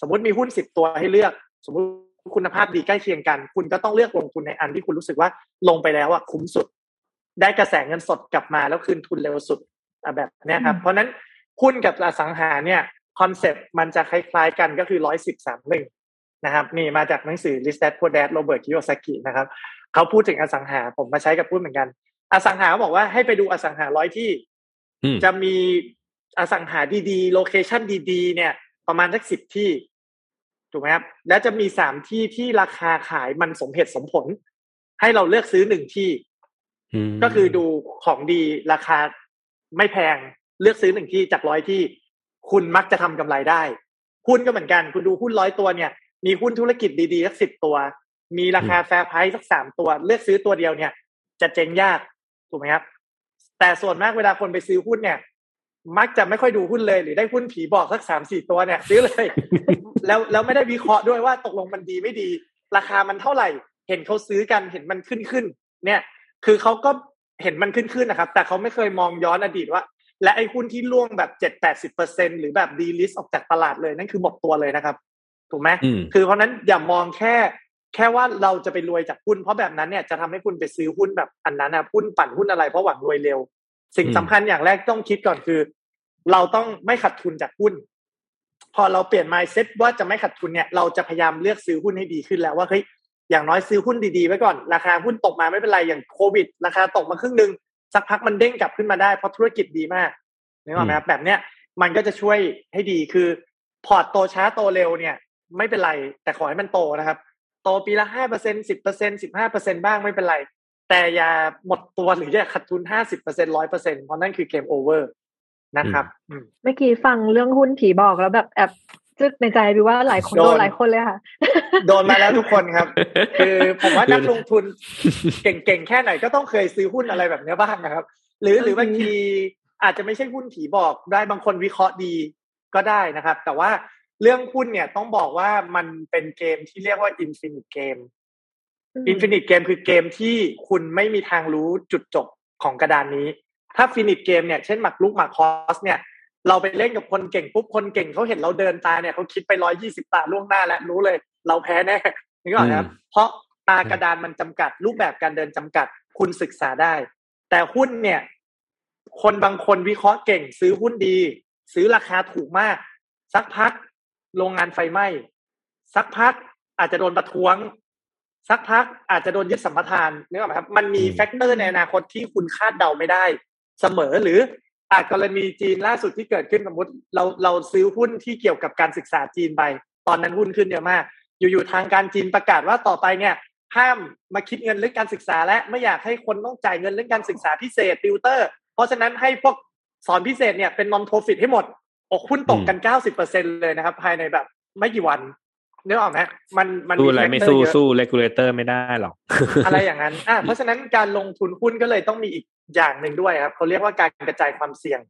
Speaker 5: สมมติมีหุ้นสิบตัวให้เลือก สมมติคุณภาพดีใกล้เคียงกัน คุณก็ต้องเลือกลงทุนในอันที่คุณรู้สึกว่าลงไปแล้วอะคุ้มสุด ได้กระแสเงินสดกลับมาแล้วคืนทุนเร็วสุดแบบนี้ครับ เพราะนั้น หุ้นกับอสังหาเนี่ย concept มันจะคล้ายๆกันก็คือร้อยสิบสามหนึ่งนะครับนี่มาจากหนังสือ Rich Dad Poor Dad โรเบิร์ตคิโยซากินะครับเขาพูดถึงอสังหาผมมาใช้กับพูดเหมือนกัน อสังหาบอกว่าให้ไปดูอสังหาร้อยที่ จะมีอสังหาดีๆ โลเคชันดีๆ เนี่ย ประมาณสักสิบที่ถูกไหมครับแล้วจะมีสามที่ที่ราคาขายมันสมเหตุสมผล ให้เราเลือกซื้อหนึ่งที่ ก็คือดูของดีราคาไม่แพง เลือกซื้อหนึ่งที่จากร้อยที่ คุณมักจะทำกำไรได้ หุ้นก็เหมือนกัน คุณดูหุ้นร้อยตัวเนี่ย มีหุ้นธุรกิจดีๆสักสิบตัว มีราคาแฟร์ไพรส์สักสามตัว เลือกซื้อตัวเดียวเนี่ย จะเจ๊งยากถูกไหมครับ แต่ส่วนมากเวลาคนไปซื้อหุ้นเนี่ย มักจะไม่ค่อยดูหุ้นเลยหรือได้หุ้นผีบอกสักสามสี่ตัวเนี่ย ซื้อเลย แล้วแล้วไม่ได้วิเคราะห์ด้วยว่าตกลงมันดีไม่ดี ราคามันเท่าไหร่ เห็นเขาซื้อกันเห็นมันขึ้นขึ้นเนี่ย คือเขาก็เห็นมันขึ้นขึ้นนะครับ แต่เขาไม่เคยมองย้อนอดีตว่า และไอ้หุ้นที่ล่วงแบบเจ็ดแปดสิบเปอร์เซ็นหรือแบบดีลิสออกจากตลาดเลยนั่นคือหมดตัวเลยนะครับ ถูกไหมคือเพราะนั้นอย่ามองแค่ แค่ว่าเราจะไปรวยจากหุ้น เพราะแบบนั้นเนี่ยจะทำให้คุณไปซื้อหุ้นแบบอันนั้นนะหุ้นปั่นหุ้นอะไรเพราะหวังรวยเร็ว สิ่งสำคัญอย่างแรกต้องคิดก่อนคือ เราต้องไม่ขาดทุนจากหุ้น พอเราเปลี่ยน mindset ว่าจะไม่ขาดทุนเนี่ย เราจะพยายามเลือกซื้อหุ้นให้ดีขึ้นแล้วว่าเฮ้ยอย่างน้อยซื้อหุ้นดีๆไว้ก่อน ราคาหุ้นตกมาไม่เป็นไรอย่างโควิด ราคาตกมาครึ่งหนึ่ง สักพักมันเด้งกลับขึ้นมาได้เพราะธุรกิจดีมากนึกออกไหมครับแบบเนี้ยมันก็จะช่วยให้ดีคือพอร์ตโตช้าโตเร็วเนี่ย ไม่เป็นไร แต่ขอให้มันโตนะครับ โตปีละห้าเปอร์เซ็นสิบเปอร์เซ็นสิบห้าเปอร์เซ็นบ้างไม่เป็นไร แต่อย่าหมดตัวหรืออย่าขาดทุนห้าสิบเปอร์เซ็นร้อยเปอร์เซ็นเพราะนั่นคือ game over นะครับ
Speaker 1: เมื่อกี้ฟังเรื่องหุ้นผีบอกแล้วแบบแอบ จึกในใจดูว่าหลายคนโดนหลายคนเลยค่ะ
Speaker 5: โดนมาแล้วทุกคนครับ คือผมว่านักลงทุนเก่งๆแค่ไหนก็ต้องเคยซื้อหุ้นอะไรแบบนี้บ้างนะครับ หรือหรือบางทีอาจจะไม่ใช่หุ้นผีบอกได้บางคนวิเคราะห์ดีก็ได้นะครับ แต่ว่าเรื่องหุ้นเนี่ยต้องบอกว่ามันเป็นเกมที่เรียกว่า infinite game infinite game คือเกมที่คุณไม่มีทางรู้จุดจบของกระดานนี้ ถ้า finite game เนี่ยเช่นหมากรุกหมากฮอสเนี่ย เราไปเล่นกับคนเก่งปุ๊บคนเก่งเขาเห็นเราเดินตาเนี่ยเขาคิดไปร้อยยี่สิบตาล่วงหน้าแล้วรู้เลย เราแพ้แน่นี่ก่อนครับเพราะตากระดานมันจำกัด รูปแบบการเดินจำกัด คุณศึกษาได้ แต่หุ้นเนี่ย คนบางคนวิเคราะห์เก่ง ซื้อหุ้นดี ซื้อราคาถูกมาก สักพักโรงงานไฟไหม้สักพักอาจจะโดนประท้วง สักพักอาจจะโดนยึดสัมปทานนึกออกไหมครับ มันมี factor ในอนาคตที่คุณคาดเดาไม่ได้ เสมอหรือ อากรณีจีนล่าสุดที่เกิดขึ้นสมมติเราเราซื้อหุ้นที่เกี่ยวกับการศึกษาจีนไป ตอนนั้นหุ้นขึ้นเยอะมาก อยู่ๆทางการจีนประกาศว่าต่อไปเนี่ยห้ามมาคิดเงินเรื่องการศึกษา และไม่อยากให้คนต้องจ่ายเงินเรื่องการศึกษาพิเศษติวเตอร์ เพราะฉะนั้นให้พวกสอนพิเศษเนี่ยเป็น non-profit ให้หมดโอ้โหหุ้นตกกันเก้าสิบเปอร์เซ็นเลยนะครับ ภายในแบบไม่กี่วัน นึกออกไหมมันมัน
Speaker 2: สู้อะไรไม่สู้
Speaker 5: เยอะ
Speaker 2: สู้ regulator ไม่ได้หรอก
Speaker 5: อะไรอย่างนั้นอะเพราะฉะนั้นการลงทุนหุ้นก็เลยต้องมีอีกอย่างหนึ่งด้วยครับเขาเรียกว่าการกระจายความเสี่ยง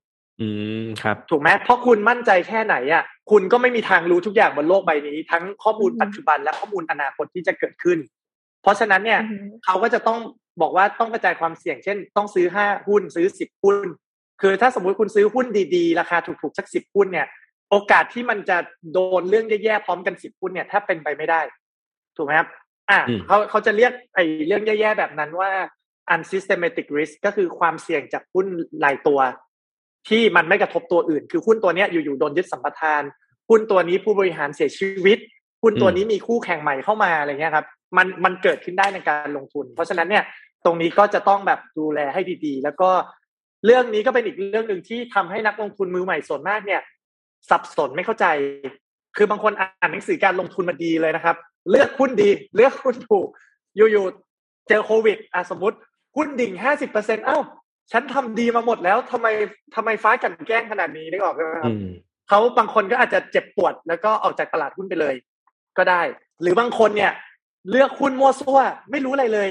Speaker 2: อืมครับ
Speaker 5: ถูกไหมเพราะคุณมั่นใจแค่ไหนอะคุณก็ไม่มีทางรู้ทุกอย่างบนโลกใบนี้ ทั้งข้อมูล
Speaker 1: อืม
Speaker 5: ปัจจุบันและข้อมูลอนาคตที่จะเกิดขึ้น เพราะฉะนั้นเนี่ย
Speaker 1: อืม
Speaker 5: เขาก็จะต้องบอกว่าต้องกระจายความเสี่ยง เช่น ต้องซื้อห้าหุ้นซื้อสิบหุ้น คือถ้าสมมุติคุณซื้อหุ้นดีๆ ราคาถูกๆสักสิบหุ้นเนี่ย โอกาสที่มันจะโดนเรื่องแย่ๆพร้อมกันสิบหุ้นเนี่ยถ้าเป็นไปไม่ได้ ถูกไหมครับ อ่า
Speaker 2: อืม
Speaker 5: เขาเขาจะเรียกไอ้เรื่องแย่ๆแบบนั้นว่า unsystematic risk ก็คือความเสี่ยงจากหุ้นรายตัว ที่มันไม่กระทบตัวอื่น คือหุ้นตัวเนี้ยอยู่ๆโดนยึดสัมปทาน หุ้นตัวนี้ผู้บริหารเสียชีวิต หุ้นตัวนี้มีคู่แข่งใหม่เข้ามาอะไรเงี้ยครับ มันมันเกิดขึ้นได้ในการลงทุน เพราะฉะนั้นเนี่ยตรงนี้ก็จะต้องแบบดูแลให้ดีๆ แล้วก็เรื่องนี้ก็เป็นอีกเรื่องหนึ่งที่ทำให้นักลงทุนมือใหม่ส่วนมากเนี่ย สับสนไม่เข้าใจ คือบางคนอ่านหนังสือการลงทุนมาดีเลยนะครับ เลือกหุ้นดี เลือกหุ้นถูก อยู่ๆเจอโควิดอะสมมติหุ้นดิ่งห้าสิบเปอร์เซ็นต์เอ้า ฉันทำดีมาหมดแล้วทำไมทำไมฟ้ากลันแกล้งขนาดนี้นึกออกไหมครับ
Speaker 2: อืม
Speaker 5: เขาบางคนก็อาจจะเจ็บปวดแล้วก็ออกจากตลาดหุ้นไปเลย ก็ได้ หรือบางคนเนี่ย เลือกหุ้นมั่วซั่วไม่รู้อะไรเลย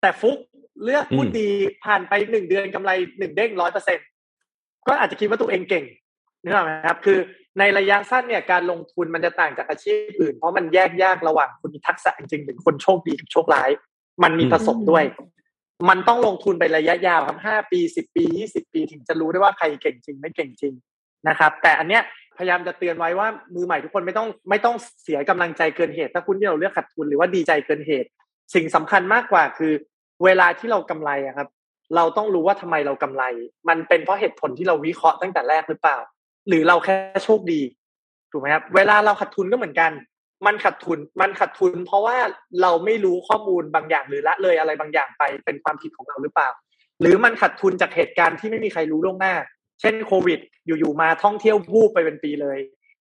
Speaker 5: แต่ฟุกเลือกหุ้น
Speaker 2: อืม
Speaker 5: ดีผ่านไปหนึ่งเดือนกำไรหนึ่งเด้งร้อยเปอร์เซ็นก็อาจจะคิดว่าตัวเองเก่ง นึกออกไหมครับ คือในระยะสั้นเนี่ยการลงทุนมันจะต่างจากอาชีพอื่น เพราะมันแยกยากระหว่างคนมีทักษะจริงๆหรือคนโชคดีกับโชคร้าย มันมีผสมด้วย มันต้องลงทุนไประยะยาวครับห้าปีสิบปียี่สิบปีถึงจะรู้ได้ว่าใครเก่งจริง ไม่เก่งจริงนะครับ แต่อันเนี้ยพยายามจะเตือนไว้ว่ามือใหม่ทุกคนไม่ต้องไม่ต้องเสียกำลังใจเกินเหตุ ถ้าคุณที่เราเลือกขาดทุนหรือว่าดีใจเกินเหตุ สิ่งสำคัญมากกว่าคือ เวลาที่เรากำไรอะครับ เราต้องรู้ว่าทำไมเรากำไร มันเป็นเพราะเหตุผลที่เราวิเคราะห์ตั้งแต่แรกหรือเปล่า หรือเราแค่โชคดีถูกไหมครับเวลาเราขาดทุนก็เหมือนกัน มันขาดทุนมันขาดทุน เพราะว่าเราไม่รู้ข้อมูลบางอย่างหรือละเลยอะไรบางอย่างไปเป็นความผิดของเราหรือเปล่า หรือมันขาดทุนจากเหตุการณ์ที่ไม่มีใครรู้ล่วงหน้า เช่นโควิด อยู่ๆมาท่องเที่ยววูบไปเป็นปีเลย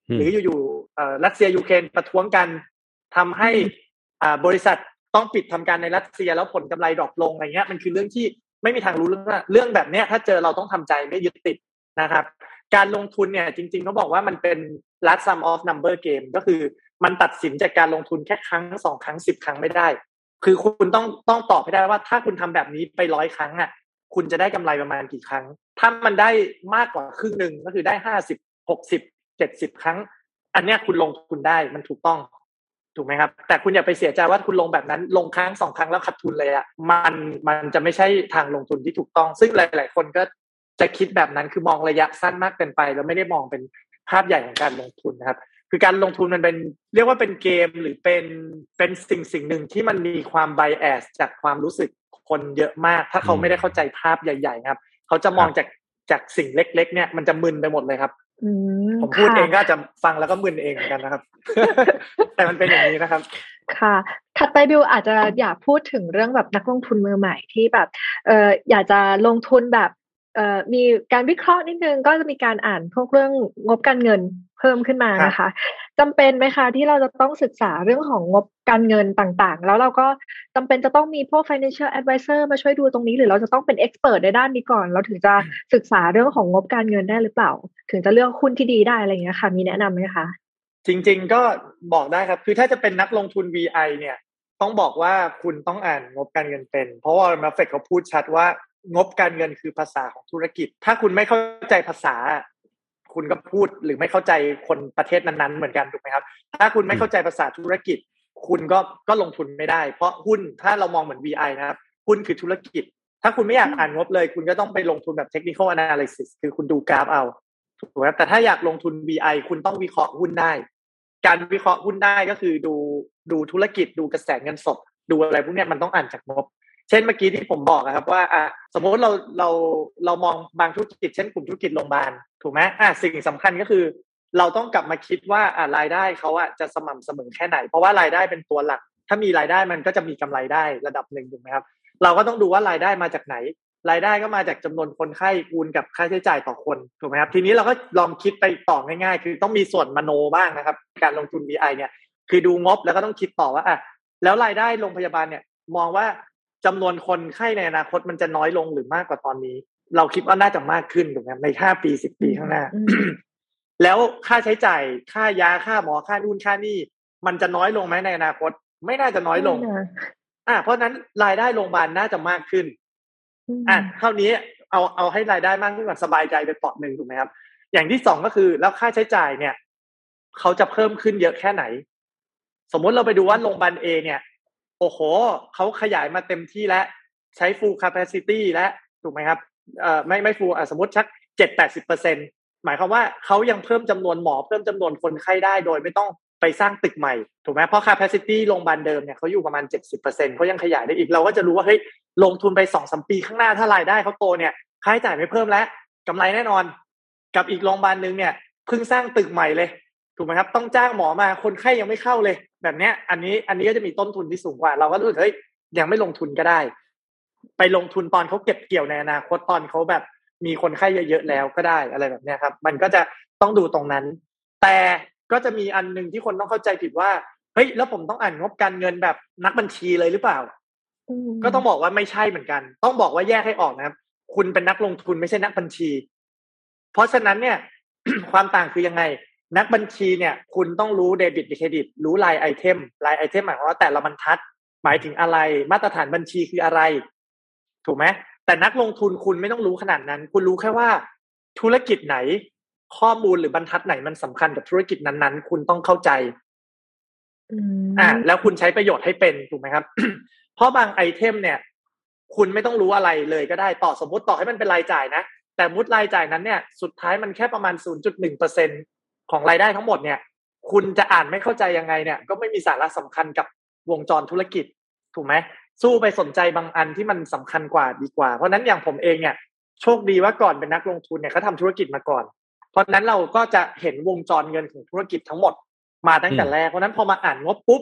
Speaker 2: อืม
Speaker 5: หรืออยู่ๆเอ่อรัสเซียยูเครนประท้วงกันทำให้อ่าบริษัทต้องปิดทำการในรัสเซียแล้วผลกำไร drop ลงอะไรเงี้ยมันคือเรื่องที่ไม่มีทางรู้เรื่องหน้าเรื่องแบบเนี้ยถ้าเจอเราต้องทำใจไม่ยึดติดนะครับ การลงทุนเนี่ยจริงๆเขาบอกว่ามันเป็น last sum of number game ก็คือมันตัดสินจากการลงทุนแค่ครั้งสองครั้งสิบครั้งไม่ได้ คือคุณต้องต้องตอบให้ได้ว่า ถ้าคุณทำแบบนี้ไปร้อยครั้งอะ คุณจะได้กำไรประมาณกี่ครั้ง ถ้ามันได้มากกว่าครึ่งหนึ่งก็คือได้ห้าสิบหกสิบเจ็ดสิบครั้ง อันเนี้ยคุณลงทุนได้มันถูกต้องถูกไหมครับ แต่คุณอย่าไปเสียใจว่าคุณลงแบบนั้น ลงครั้งสองครั้งแล้วขาดทุนเลยอะมันมันจะไม่ใช่ทางลงทุนที่ถูกต้อง ซึ่งหลาย ๆ คนก็ จะคิดแบบนั้นคือมองระยะสั้นมากเกินไป แล้วไม่ได้มองเป็นภาพใหญ่ของการลงทุนนะครับ คือการลงทุนมันเป็นเรียกว่าเป็นเกมหรือเป็นเป็นสิ่งสิ่งหนึ่งที่มันมีความไบแอสจากความรู้สึกคนเยอะมาก ถ้าเขาไม่ได้เข้าใจภาพใหญ่ ๆ ครับ เขาจะมองจากจากสิ่งเล็ก ๆ เนี่ยมันจะมึนไปหมดเลยครับ
Speaker 1: อืม
Speaker 5: ผมพูด
Speaker 1: ค่ะ
Speaker 5: เองก็อาจจะฟังแล้วก็มึนเองเหมือนกันนะครับ แต่มันเป็นอย่างนี้นะครับ
Speaker 1: ค่ะ ถัดไปบิวอาจจะอยากพูดถึงเรื่องแบบนักลงทุนมือใหม่ที่แบบเอออยากจะลงทุนแบบเอ่อ มีการวิเคราะห์นิดนึงก็จะมีการอ่านพวกเรื่องงบการเงินเพิ่มขึ้นมานะคะจำเป็นไหมคะที่เราจะต้องศึกษาเรื่องของงบการเงินต่างๆ แล้วเราก็จำเป็นจะต้องมีพวก financial advisor มาช่วยดูตรงนี้ หรือเราจะต้องเป็น expert ในด้านนี้ก่อน เราถึงจะศึกษาเรื่องของงบการเงินได้หรือเปล่า ถึงจะเลือกหุ้นที่ดีได้อะไรอย่างเงี้ยค่ะ มีแนะนำไหมคะ
Speaker 5: จริง ๆ ก็บอกได้ครับ คือถ้าจะเป็นนักลงทุน VI เนี่ย ต้องบอกว่าคุณต้องอ่านงบการเงินเป็น เพราะว่ามาเฟดเขาพูดชัดว่า งบการเงินคือภาษาของธุรกิจ ถ้าคุณไม่เข้าใจภาษา คุณก็พูดหรือไม่เข้าใจคนประเทศนั้นๆเหมือนกันถูกไหมครับ ถ้าคุณไม่เข้าใจภาษาธุรกิจ คุณก็ก็ลงทุนไม่ได้ เพราะหุ้นถ้าเรามองเหมือน VI นะครับหุ้นคือธุรกิจ ถ้าคุณไม่อยากอ่านงบเลย คุณก็ต้องไปลงทุนแบบ technical analysis คือคุณดูกราฟเอาถูกไหมครับแต่ถ้าอยากลงทุน VI คุณต้องวิเคราะห์หุ้นได้ การวิเคราะห์หุ้นได้ก็คือดูดูธุรกิจดูกระแสเงินสด ดูอะไรพวกนี้มันต้องอ่านจากงบ เช่นเมื่อกี้ที่ผมบอกอะครับว่าอะสมมติเราเราเรามองบางธุรกิจ เช่นกลุ่มธุรกิจโรงพยาบาลถูกไหมอะสิ่งสำคัญก็คือ เราต้องกลับมาคิดว่าอะรายได้เขาอะจะสม่ำเสมอแค่ไหน เพราะว่ารายได้เป็นตัวหลัก ถ้ามีรายได้มันก็จะมีกำไรได้ระดับหนึ่งถูกไหมครับ เราก็ต้องดูว่ารายได้มาจากไหน รายได้ก็มาจากจำนวนคนไข้คูณกับค่าใช้จ่ายต่อคนถูกไหมครับทีนี้เราก็ลองคิดไปต่อง่ายๆ คือต้องมีส่วนมโนบ้างนะครับ การลงทุน VI เนี่ยคือดูงบแล้วก็ต้องคิดต่อว่าอะแล้วรายได้โรงพยาบาลเนี่ยมองว่า จำนวนคนไข้ในอนาคตมันจะน้อยลงหรือมากกว่าตอนนี้ เราคิดว่าน่าจะมากขึ้นถูกไหมครับในห้าปีสิบปีข้างหน้า
Speaker 1: อืม
Speaker 5: แล้วค่าใช้จ่ายค่ายาค่าหมอค่านู่นค่านี่ มันจะน้อยลงไหมในอนาคต ไม่น่าจะน้อยลง อ่า เพราะนั้นรายได้โรงพยาบาลน่าจะมากขึ้นอะเท่านี้เอาเอาให้รายได้มากขึ้นก่อนสบายใจไปเปาะหนึ่งถูกไหมครับ อย่างที่สองก็คือแล้วค่าใช้จ่ายเนี่ยเขาจะเพิ่มขึ้นเยอะแค่ไหน สมมุติเราไปดูว่าโรงพยาบาลเอเนี่ย โอ้โหเขาขยายมาเต็มที่แล้วใช้ full capacity แล้วถูกไหมครับเอ่อไม่ไม่ full สมมติชักเจ็ดแปดสิบเปอร์เซ็นหมายความว่าเขายังเพิ่มจำนวนหมอเพิ่มจำนวนคนไข้ได้โดยไม่ต้องไปสร้างตึกใหม่ถูกไหมเพราะ capacity โรงพยาบาลเดิมเนี่ยเขาอยู่ประมาณเจ็ดสิบเปอร์เซ็นเขายังขยายได้อีกเราก็จะรู้ว่าเฮ้ยลงทุนไปสองสมปีข้างหน้าถ้ารายได้เขาโตเนี่ยค่าใช้จ่ายไม่เพิ่มแล้วกำไรแน่นอน กับอีกโรงพยาบาลหนึ่งเนี่ยเพิ่งสร้างตึกใหม่เลย ถูกไหมครับ ต้องจ้างหมอมาคนไข้ยังไม่เข้าเลย แบบเนี้ย อันนี้อันนี้ก็จะมีต้นทุนที่สูงกว่า เราก็รู้สึกเฮ้ยยังไม่ลงทุนก็ได้ ไปลงทุนตอนเขาเก็บเกี่ยวในอนาคตตอนเขาแบบมีคนไข้เยอะๆแล้วก็ได้อะไรแบบเนี้ยครับ มันก็จะต้องดูตรงนั้น แต่ก็จะมีอันหนึ่งที่คนต้องเข้าใจผิดว่าเฮ้ยแล้วผมต้องอ่านงบการเงินแบบนักบัญชีเลยหรือเปล่าก็ต้องบอกว่าไม่ใช่เหมือนกัน ต้องบอกว่าแยกให้ออกนะครับ คุณเป็นนักลงทุนไม่ใช่นักบัญชี เพราะฉะนั้นเนี่ย ความต่างคือยังไง นักบัญชีเนี่ยคุณต้องรู้เดบิตเครดิต รู้รายไอเทมรายไอเทมหมายความว่าแต่ละบรรทัด หมายถึงอะไรมาตรฐานบัญชีคืออะไร ถูกไหมแต่นักลงทุนคุณไม่ต้องรู้ขนาดนั้น คุณรู้แค่ว่า ธุรกิจไหน ข้อมูลหรือบรรทัดไหนมันสำคัญกับธุรกิจนั้นๆ คุณต้องเข้าใจอ่าแล้วคุณใช้ประโยชน์ให้เป็นถูกไหมครับ เพราะบางไอเทมเนี่ย คุณไม่ต้องรู้อะไรเลยก็ได้ต่อสมมติต่อให้มันเป็นรายจ่ายนะแต่มุดรายจ่ายนั้นเนี่ย สุดท้ายมันแค่ประมาณ 0.1เปอร์เซ็น ของรายได้ทั้งหมดเนี่ย คุณจะอ่านไม่เข้าใจยังไงเนี่ย ก็ไม่มีสาระสำคัญกับวงจรธุรกิจ ถูกไหมสู้ไปสนใจบางอันที่มันสำคัญกว่าดีกว่า เพราะนั้นอย่างผมเองเนี่ยโชคดีว่าก่อนเป็นนักลงทุนเนี่ยเขาทาธุรกิจมาก่อน เพราะนั้นเราก็จะเห็นวงจรเงินของธุรกิจทั้งหมด มาตั้งแต่แรกเพราะนั้นพอมาอ่านงบปุ๊บ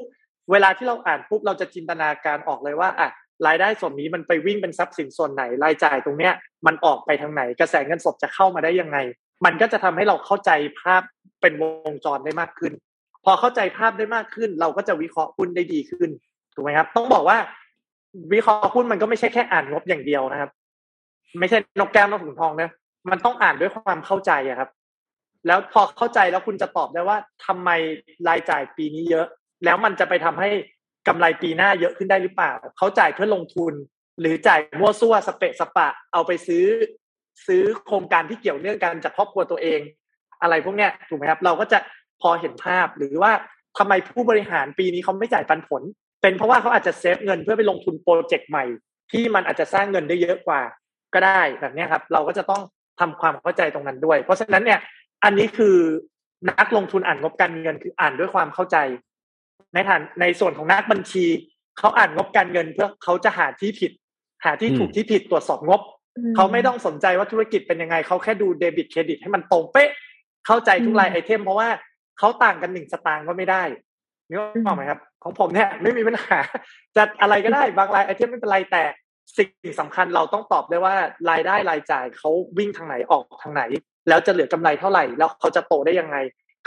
Speaker 5: เวลาที่เราอ่านปุ๊บเราจะจินตนาการออกเลยว่าอะรายได้ส่วนนี้มันไปวิ่งเป็นทรัพย์สินส่วนไหนรายจ่ายตรงเนี้ยมันออกไปทางไหน กระแสเงินสดจะเข้ามาได้ยังไง มันก็จะทำให้เราเข้าใจภาพเป็นวงจรได้มากขึ้น พอเข้าใจภาพได้มากขึ้น เราก็จะวิเคราะห์หุ้นได้ดีขึ้นถูกไหมครับ ต้องบอกว่า วิเคราะห์หุ้นมันก็ไม่ใช่แค่อ่านงบอย่างเดียวนะครับ ไม่ใช่นกแก้วนกขุนทองนะมันต้องอ่านด้วยความเข้าใจอะครับ แล้วพอเข้าใจแล้วคุณจะตอบได้ว่าทำไมรายจ่ายปีนี้เยอะ แล้วมันจะไปทำให้กำไรปีหน้าเยอะขึ้นได้หรือเปล่า เขาจ่ายเพื่อลงทุน หรือจ่ายมั่วซั่วสเปะสปะ เอาไปซื้อ ซื้อโครงการที่เกี่ยวเนื่องกันจากครอบครัวตัวเอง อะไรพวกเนี้ยถูกไหมครับ เราก็จะพอเห็นภาพหรือว่าทำไมผู้บริหารปีนี้เขาไม่จ่ายปันผล เป็นเพราะว่าเขาอาจจะเซฟเงินเพื่อไปลงทุนโปรเจกต์ใหม่ ที่มันอาจจะสร้างเงินได้เยอะกว่า ก็ได้แบบนี้ครับ เราก็จะต้องทำความเข้าใจตรงนั้นด้วย เพราะฉะนั้นเนี่ยอันนี้คือนักลงทุนอ่านงบการเงินคืออ่านด้วยความเข้าใจ ในฐานในส่วนของนักบัญชีเขาอ่านงบการเงินเพื่อเขาจะหาที่ผิด หาที่ถูกที่ผิดตรวจสอบงบ เขาไม่ต้องสนใจว่าธุรกิจเป็นยังไงเขาแค่ดูเดบิตเครดิตให้มันตรงเป๊ะเข้าใจทุก line item เพราะว่าเขาต่างกันหนึ่งสตางค์ก็ไม่ได้นึกออกไหมครับ ของผมเนี่ยไม่มีปัญหาจะอะไรก็ได้บาง line item ไม่เป็นไรแต่สิ่งสำคัญเราต้องตอบได้ว่ารายได้รายจ่ายเขาวิ่งทางไหนออกทางไหน แล้วจะเหลือกำไรเท่าไหร่ แล้วเขาจะโตได้ยังไง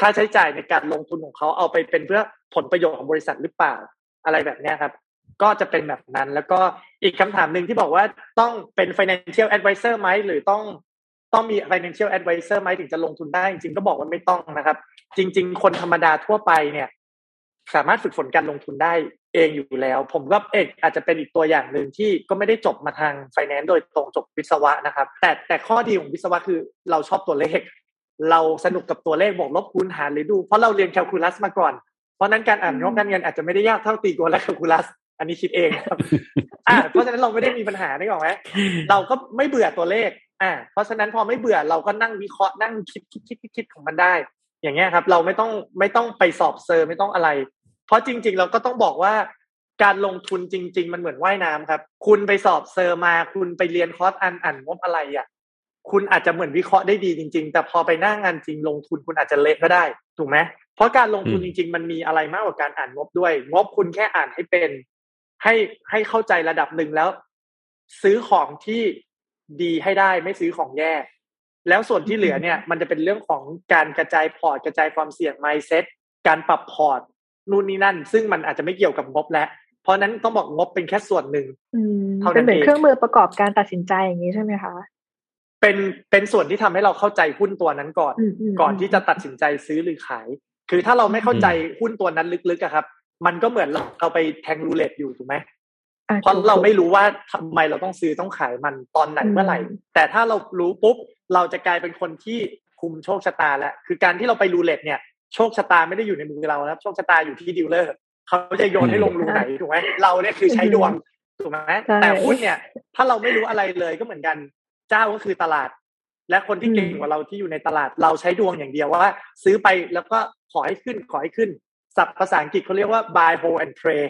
Speaker 5: ค่าใช้จ่ายในการลงทุนของเขาเอาไปเป็นเพื่อผลประโยชน์ของบริษัทหรือเปล่า อะไรแบบนี้ครับ ก็จะเป็นแบบนั้น แล้วก็อีกคำถามหนึ่งที่บอกว่าต้องเป็น financial advisor ไหมหรือต้องต้องมี financial advisor ไหมถึงจะลงทุนได้จริงๆก็บอกว่าไม่ต้องนะครับ จริง ๆ คนธรรมดาทั่วไปเนี่ย สามารถฝึกฝนการลงทุนได้เองอยู่แล้ว ผมก็เอกอาจจะเป็นอีกตัวอย่างหนึ่งที่ก็ไม่ได้จบมาทางไฟแนนซ์โดยตรงจบวิศวะนะครับ แต่แต่ข้อดีของวิศวะคือเราชอบตัวเลข เราสนุกกับตัวเลขบวกลบคูณหารหรือดู เพราะเราเรียนแคลคูลัสมาก่อน เพราะนั้นการอ่านงบการเงินอาจจะไม่ได้ยากเท่าตีกวนและแคลคูลัส อันนี้คิดเองครับ อ่า เพราะฉะนั้นเราไม่ได้มีปัญหาได้หรอไหมเราก็ไม่เบื่อตัวเลข อ่า เพราะฉะนั้นพอไม่เบื่อเราก็นั่งวิเคราะห์นั่งคิดคิดคิดคิดของมันได้ อย่างเงี้ยครับ เราไม่ต้องไม่ต้องไปสอบเซอร์ไม่ต้องอะไร เพราะจริง ๆ เราก็ต้องบอกว่าการลงทุนจริง ๆ มันเหมือนว่ายน้ำครับ คุณไปสอบ cert มา คุณไปเรียนคอร์สอ่านอ่านงบอะไรอะ คุณอาจจะเหมือนวิเคราะห์ได้ดีจริง ๆ แต่พอไปหน้างานจริงลงทุนคุณอาจจะเละก็ได้ ถูกไหมเพราะการลงทุนจริง ๆ มันมีอะไรมากกว่าการอ่านงบด้วย งบคุณแค่อ่านให้เป็น ให้ให้เข้าใจระดับหนึ่งแล้ว ซื้อของที่ดีให้ได้ไม่ซื้อของแย่ แล้วส่วนที่เหลือเนี่ย มันจะเป็นเรื่องของการกระจายพอร์ตกระจายความเสี่ยง mindset การปรับพอร์ตนู่นนี่นั่น ซึ่งมันอาจจะไม่เกี่ยวกับงบแล้วเพราะนั้นต้องบอกงบเป็นแค่ส่วนหนึ่ง
Speaker 1: เท่านั้นเองเป็นเหมือนเครื่องมือประกอบการตัดสินใจอย่างนี้ใช่ไหมคะ
Speaker 5: เป็นเป็นส่วนที่ทำให้เราเข้าใจหุ้นตัวนั้นก่อน
Speaker 1: อืมม
Speaker 5: ก่อนที่จะตัดสินใจซื้อหรือขาย คือถ้าเราไม่เข้าใจหุ้นตัวนั้นลึกๆอะครับ มันก็เหมือนเราไปแทงรูเล็ตอยู่ถูกไหม
Speaker 1: อ่
Speaker 5: เพราะ
Speaker 1: ถูก
Speaker 5: เราไม่รู้ว่าทำไมเราต้องซื้อต้องขายมันตอนไหน
Speaker 1: อืม
Speaker 5: เมื่อไหร่ แต่ถ้าเรารู้ปุ๊บเราจะกลายเป็นคนที่คุมโชคชะตาแล้วคือการที่เราไปรูเล็ตเนี่ยโชคชะตาไม่ได้อยู่ในมือเรานะครับโชคชะตาอยู่ที่ดีลเลอร์เขาจะโยนให้ลงรูไหนถูกไหมเราเนี่ยคือใช้ดวงถูกไหม
Speaker 1: ใช่
Speaker 5: แต่หุ้นเนี่ย ถ้าเราไม่รู้อะไรเลยก็เหมือนกัน เจ้าก็คือตลาด และคนที่เก่งกว่าเราที่อยู่ในตลาด เราใช้ดวงอย่างเดียวว่า ซื้อไปแล้วก็ขอให้ขึ้นขอให้ขึ้น ศัพท์ภาษาอังกฤษเขาเรียกว่า buy hold and pray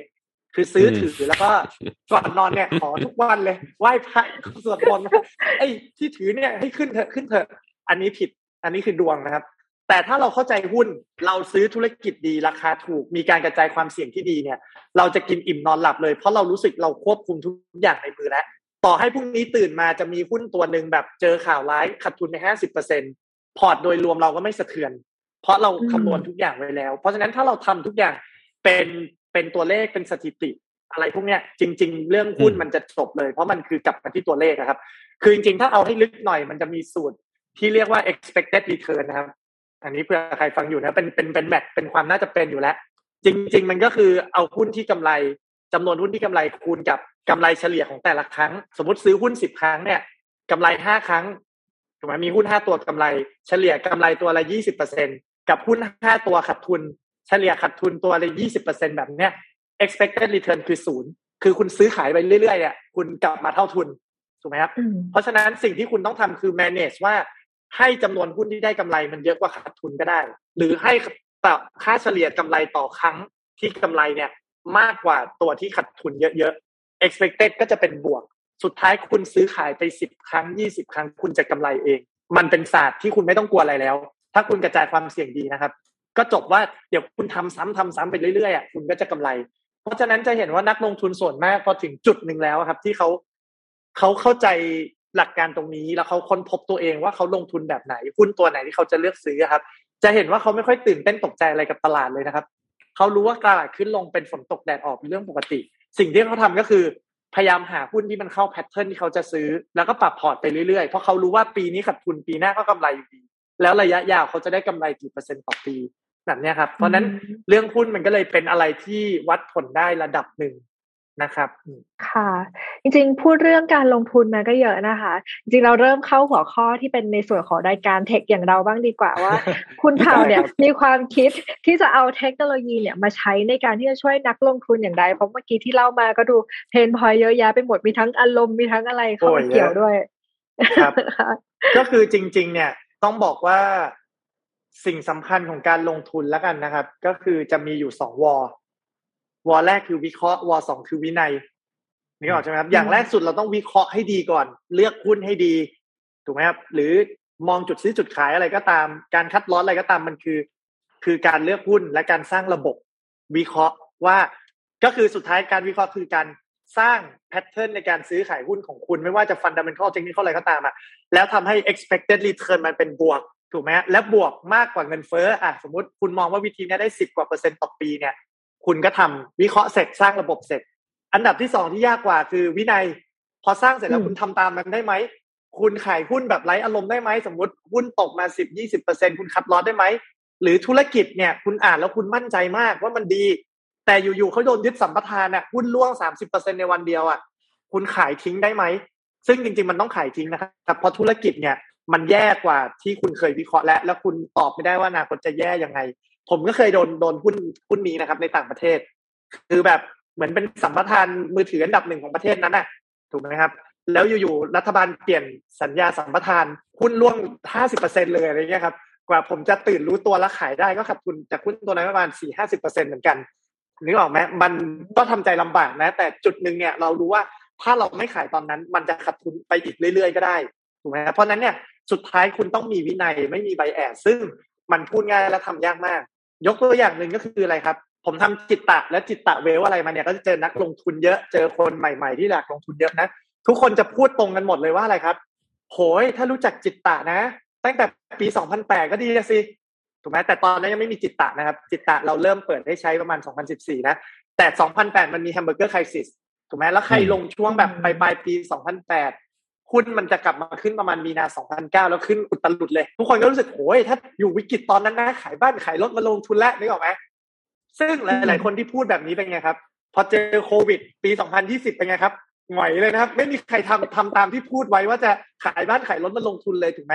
Speaker 5: คือซื้อถือแล้วก็ก่อนนอนเนี่ยขอทุกวันเลยไหว้พระสวดมนต์ไอ้ที่ถือเนี่ยให้ขึ้นเถอะขึ้นเถอะ อันนี้ผิดอันนี้คือดวงนะครับ แต่ถ้าเราเข้าใจหุ้นเราซื้อธุรกิจดีราคาถูก มีการกระจายความเสี่ยงที่ดีเนี่ย เราจะกินอิ่มนอนหลับเลย เพราะเรารู้สึกเราควบคุมทุกอย่างในมือแล้วต่อให้พรุ่งนี้ตื่นมาจะมีหุ้นตัวหนึ่งแบบเจอข่าวร้ายขาดทุนในห้าสิบเปอร์เซ็นพอร์ตโดยรวมเราก็ไม่สะเทือน เพราะเราคำนวณทุกอย่างไว้แล้ว เพราะฉะนั้นถ้าเราทำทุกอย่างเป็นเป็นตัวเลขเป็นสถิติ อะไรพวกเนี้ยจริง ๆ เรื่องหุ้น
Speaker 2: อืม
Speaker 5: มันจะจบเลย เพราะมันคือกลับมาที่ตัวเลขนะครับ คือจริงๆ ถ้าเอาให้ลึกหน่อยมันจะมีสูตรที่เรียกว่า expected return นะครับ อันนี้เพื่อใครฟังอยู่นะเป็นเป็นเป็นแมทเป็นความน่าจะเป็นอยู่แล้ว จริง ๆ มันก็คือเอาหุ้นที่กำไรจำนวนหุ้นที่กำไรคูณกับกำไรเฉลี่ยของแต่ละครั้ง สมมติซื้อหุ้นสิบครั้งเนี่ยกำไรห้าครั้งถูกไหมมีหุ้นห้าตัวกำไร เฉลี่ยกำไรตัวละยี่สิบเปอร์เซ็น กับหุ้นห้าตัวขาดทุน เฉลี่ยขาดทุนตัวละยี่สิบเปอร์เซ็นแบบเนี้ย expected return คือศูนย์คือคุณซื้อขายไปเรื่อยๆอะคุณกลับมาเท่าทุนถูกไหมครับ
Speaker 1: อืม
Speaker 5: เพราะฉะนั้นสิ่งที่คุณต้องทำคือ manage ว่าให้จำนวนหุ้นที่ได้กำไรมันเยอะกว่าขาดทุนก็ได้ หรือให้ต่อค่าเฉลี่ยกำไรต่อครั้งที่กำไรเนี่ย มากกว่าตัวที่ขาดทุนเยอะๆ expected ก็จะเป็นบวก สุดท้ายคุณซื้อขายไปสิบครั้งยี่สิบครั้ง คุณจะกำไรเอง มันเป็นศาสตร์ที่คุณไม่ต้องกลัวอะไรแล้ว ถ้าคุณกระจายความเสี่ยงดีนะครับ ก็จบว่าเดี๋ยวคุณทำซ้ำทำซ้ำไปเรื่อยๆอะคุณก็จะกำไร เพราะฉะนั้นจะเห็นว่านักลงทุนส่วนมากพอถึงจุดหนึ่งแล้วครับ ที่เขาเขาเข้าใจหลักการตรงนี้แล้วเขาค้นพบตัวเองว่าเขาลงทุนแบบไหนหุ้นตัวไหนที่เขาจะเลือกซื้อครับ จะเห็นว่าเขาไม่ค่อยตื่นเต้นตกใจอะไรกับตลาดเลยนะครับเขารู้ว่าตลาดขึ้นลงเป็นฝนตกแดดออกเป็นเรื่องปกติ สิ่งที่เขาทำก็คือพยายามหาหุ้นที่มันเข้าแพทเทิร์นที่เขาจะซื้อ แล้วก็ปรับพอร์ตไปเรื่อยๆ เพราะเขารู้ว่าปีนี้ขาดทุนปีหน้าก็กำไรอยู่ดี แล้วระยะยาวเขาจะได้กำไรกี่เปอร์เซ็นต์ต่อปีแบบเนี้ยครับ เพราะฉะนั้น
Speaker 1: อืม
Speaker 5: เรื่องหุ้นมันก็เลยเป็นอะไรที่วัดผลได้ระดับหนึ่งนะครับอืม
Speaker 1: ค่ะ จริงๆ พูดเรื่องการลงทุนมาก็เยอะนะคะ จริงๆเราเริ่มเข้าหัวข้อที่เป็นในส่วนของรายการเทคอย่างเราบ้างดีกว่าว่า คุณเผาเนี่ยมีความคิดที่จะเอาเทคโนโลยีเนี่ยมาใช้ในการที่จะช่วยนักลงทุนอย่างไร เพราะเมื่อกี้ที่เล่ามาก็ดูเพนพอยเยอะแยะไปหมดมีทั้งอารมณ์มีทั้งอะไรเข้ามาเกี่ยวด้วย
Speaker 5: ครับ
Speaker 1: ค่ะ
Speaker 5: ก็คือจริง ๆ เนี่ย ต้องบอกว่าสิ่งสำคัญของการลงทุนแล้วกันนะครับ ก็คือจะมีอยู่สองวอวอแรกคือวิเคราะห์วอสองคือวินัยนึกออกใช่ไหมครับอย่างแรกสุดเราต้องวิเคราะห์ให้ดีก่อน เลือกหุ้นให้ดีถูกไหมครับหรือมองจุดซื้อจุดขายอะไรก็ตาม การคัดลอสอะไรก็ตามมันคือ คือการเลือกหุ้นและการสร้างระบบวิเคราะห์ว่าก็คือสุดท้ายการวิเคราะห์คือการ สร้าง pattern ในการซื้อขายหุ้นของคุณไม่ว่าจะ fundamental เทคนิคอะไรก็ตามอะแล้วทำให้ expected return มันเป็นบวก ถูกไหมฮะและบวกมากกว่าเงินเฟ้ออะสมมติคุณมองว่าวิธีเนี้ยได้สิบกว่าเปอร์เซ็นต์ต่อปีเนี่ย คุณก็ทำวิเคราะห์เสร็จสร้างระบบเสร็จ อันดับที่สองที่ยากกว่าคือวินัย พอสร้างเสร็จแล้ว
Speaker 1: อืม
Speaker 5: คุณทำตามมันได้ไหมคุณขายหุ้นแบบไร้อารมณ์ได้ไหมสมมติหุ้นตกมาสิบยี่สิบเปอร์เซ็นคุณ cut loss ได้ไหมหรือธุรกิจเนี่ยคุณอ่านแล้วคุณมั่นใจมากว่ามันดี แต่อยู่ๆเขาโดนยึดสัมปทานอะหุ้นล่วงสามสิบเปอร์เซ็นในวันเดียวอะคุณขายทิ้งได้ไหม ซึ่งจริง ๆ มันต้องขายทิ้งนะครับเพราะธุรกิจเนี่ยมันแย่กว่าที่คุณเคยวิเคราะห์แล้วแล้วคุณตอบไม่ได้ว่าอนาคตจะแย่ยังไง ผมก็เคยโดนโดนหุ้นหุ้นนี้นะครับ ในต่างประเทศ คือแบบเหมือนเป็นสัมปทานมือถืออันดับหนึ่งของประเทศนั้นน่ะ ถูกไหมครับ แล้วอยู่ๆรัฐบาลเปลี่ยนสัญญาสัมปทานหุ้นล่วงห้าสิบเปอร์เซ็นเลยอะไรเงี้ยครับกว่าผมจะตื่นรู้ตัวแล้วขายได้ก็ขาดทุนจากหุ้นตัวนั้นประมาณสี่ห้าสิบเปอร์เซ็นเหมือนกัน นึกออกไหมมันก็ทำใจลำบากนะ แต่จุดหนึ่งเนี่ยเรารู้ว่าถ้าเราไม่ขายตอนนั้น มันจะขาดทุนไปอีกเรื่อยๆก็ได้ถูกไหมเพราะนั้นเนี่ยสุดท้ายคุณต้องมีวินัยไม่มีใบแอบซึ่งมันพูดง่ายและทำยากมาก ยกตัวอย่างหนึ่งก็คืออะไรครับ ผมทำจิตตะและจิตตะเวลอะไรมาเนี่ยก็จะเจอนักลงทุนเยอะเจอคนใหม่ ๆ ที่อยากลงทุนเยอะนะทุกคนจะพูดตรงกันหมดเลยว่าอะไรครับโหยถ้ารู้จัก Jitta นะ ตั้งแต่ปี 2008 ก็ดีสิ ถูกไหมแต่ตอนนั้นยังไม่มี Jitta นะครับ Jitta เราเริ่มเปิดให้ใช้ประมาณ 2014 นะ แต่ 2008 มันมี hamburger crisis ถูกไหมแล้วใครลงช่วงแบบปลายปลายปี 2008 หุ้นมันจะกลับมาขึ้นประมาณมีนา 2009 แล้วขึ้นอุตลุดเลย ทุกคนก็รู้สึกโอ้ยถ้าอยู่วิกฤตตอนนั้นนะขายบ้านขายรถมาลงทุนแล้วนึกออกไหมซึ่งหลาย ๆ คนที่พูดแบบนี้เป็นไงครับ พอเจอโควิด ปี 2020 เป็นไงครับหงอยเลยนะครับ ไม่มีใครทำทำตามที่พูดไว้ว่าจะขายบ้านขายรถมาลงทุนเลยถูกไหม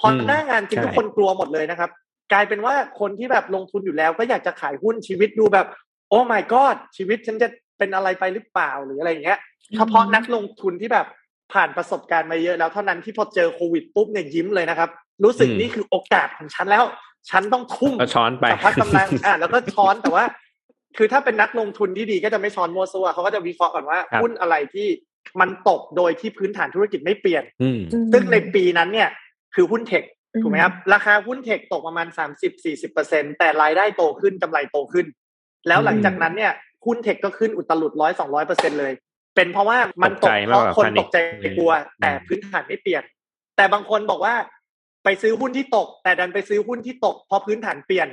Speaker 5: พอหน้างานจริงทุกคนกลัวหมดเลยนะครับ กลายเป็นว่าคนที่แบบลงทุนอยู่แล้ว ก็อยากจะขายหุ้นชีวิตดูแบบ โอ้ my god ชีวิตฉันจะเป็นอะไรไปหรือเปล่าหรืออะไรอย่างเงี้ยเฉพาะนักลงทุนที่แบบผ่านประสบการณ์มาเยอะแล้วเท่านั้นที่พอเจอโควิดปุ๊บเนี่ยยิ้มเลยนะครับ รู้สึกนี่คือโอกาสของฉันแล้ว ฉันต้องทุ่ม
Speaker 2: ก็ช้อนไป
Speaker 5: สัพักกำลังอ่าแล้วก็ช้อนแต่ว่า คือถ้าเป็นนักลงทุนที่ดีก็จะไม่ช้อนมัวซัวเขาก็จะวิเคราะห์ก่อนว่า
Speaker 2: ครับ
Speaker 5: หุ้นอะไรที่มันตกโดยที่พื้นฐานธุรกิจไม่เปลี่ยน
Speaker 2: อืม
Speaker 5: ซึ่งในปีนั้นเนี่ย คือหุ้นเทค
Speaker 1: อืม
Speaker 5: ถูกไหมครับ ราคาหุ้นเทคตกประมาณ30-40%เปอร์เซ็นแต่รายได้โตขึ้นกำไรโตขึ้น แล้วหลังจากนั้นเนี่ยหุ้นเทคก็ขึ้นอุตลุดร้อยสองร้อยเปอร์เซ็นเลย เป็นเพราะว่ามันต
Speaker 2: ตก
Speaker 5: ก
Speaker 2: ใจ
Speaker 5: เพ
Speaker 2: มาก
Speaker 5: ราะ
Speaker 2: กว่า
Speaker 5: คน
Speaker 2: panic
Speaker 5: ตกใจกลัว
Speaker 2: อืม
Speaker 5: แต่พื้นฐานไม่เปลี่ยน แต่บางคนบอกว่าไปซื้อหุ้นที่ตก แต่ดันไปซื้อหุ้นที่ตกเพราะพื้นฐานเปลี่ยน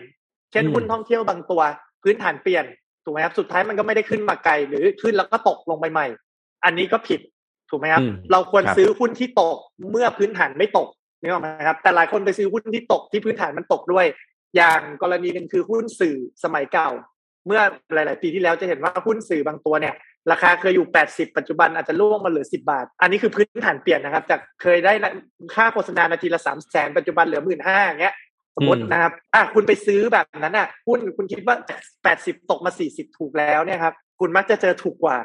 Speaker 5: เช่นหุ้นท่องเที่ยวบางตัว พื้นฐานเปลี่ยนถูกไหมครับสุดท้ายมันก็ไม่ได้ขึ้นมาไกลหรือขึ้นแล้วก็ตกลงไปใหม่ อันนี้ก็ผิดถูกไหมครับ
Speaker 2: อืม
Speaker 5: เราควร
Speaker 2: ครับ
Speaker 5: ซื้อหุ้นที่ตกเมื่อพื้นฐานไม่ตก นี่หรอกไหมครับ แต่หลายคนไปซื้อหุ้นที่ตกที่พื้นฐานมันตกด้วย อย่างกรณีหนึงคือหุ้นสื่อสมัยเก่า เมื่อหลาย ๆ ปีที่แล้วจะเห็นว่าหุ้นสื่อบางตัวเนี่ย ราคาเคยอยู่ 80 ปัจจุบันอาจจะล่วงมาเหลือ 10 บาท อันนี้คือพื้นฐานเปลี่ยนนะครับ จากเคยได้ค่าโฆษณานาทีละ3 0 0แสนปัจจุบันเหลือหมื่นห้าอย่างเงี้ยสมมตินะครับอะคุณไปซื้อแบบนั้นอะหุ้นคุณคิดว่า 80 ตกมา 40 ถูกแล้วเนี่ยครับคุณมักจะเจอถูกกว่า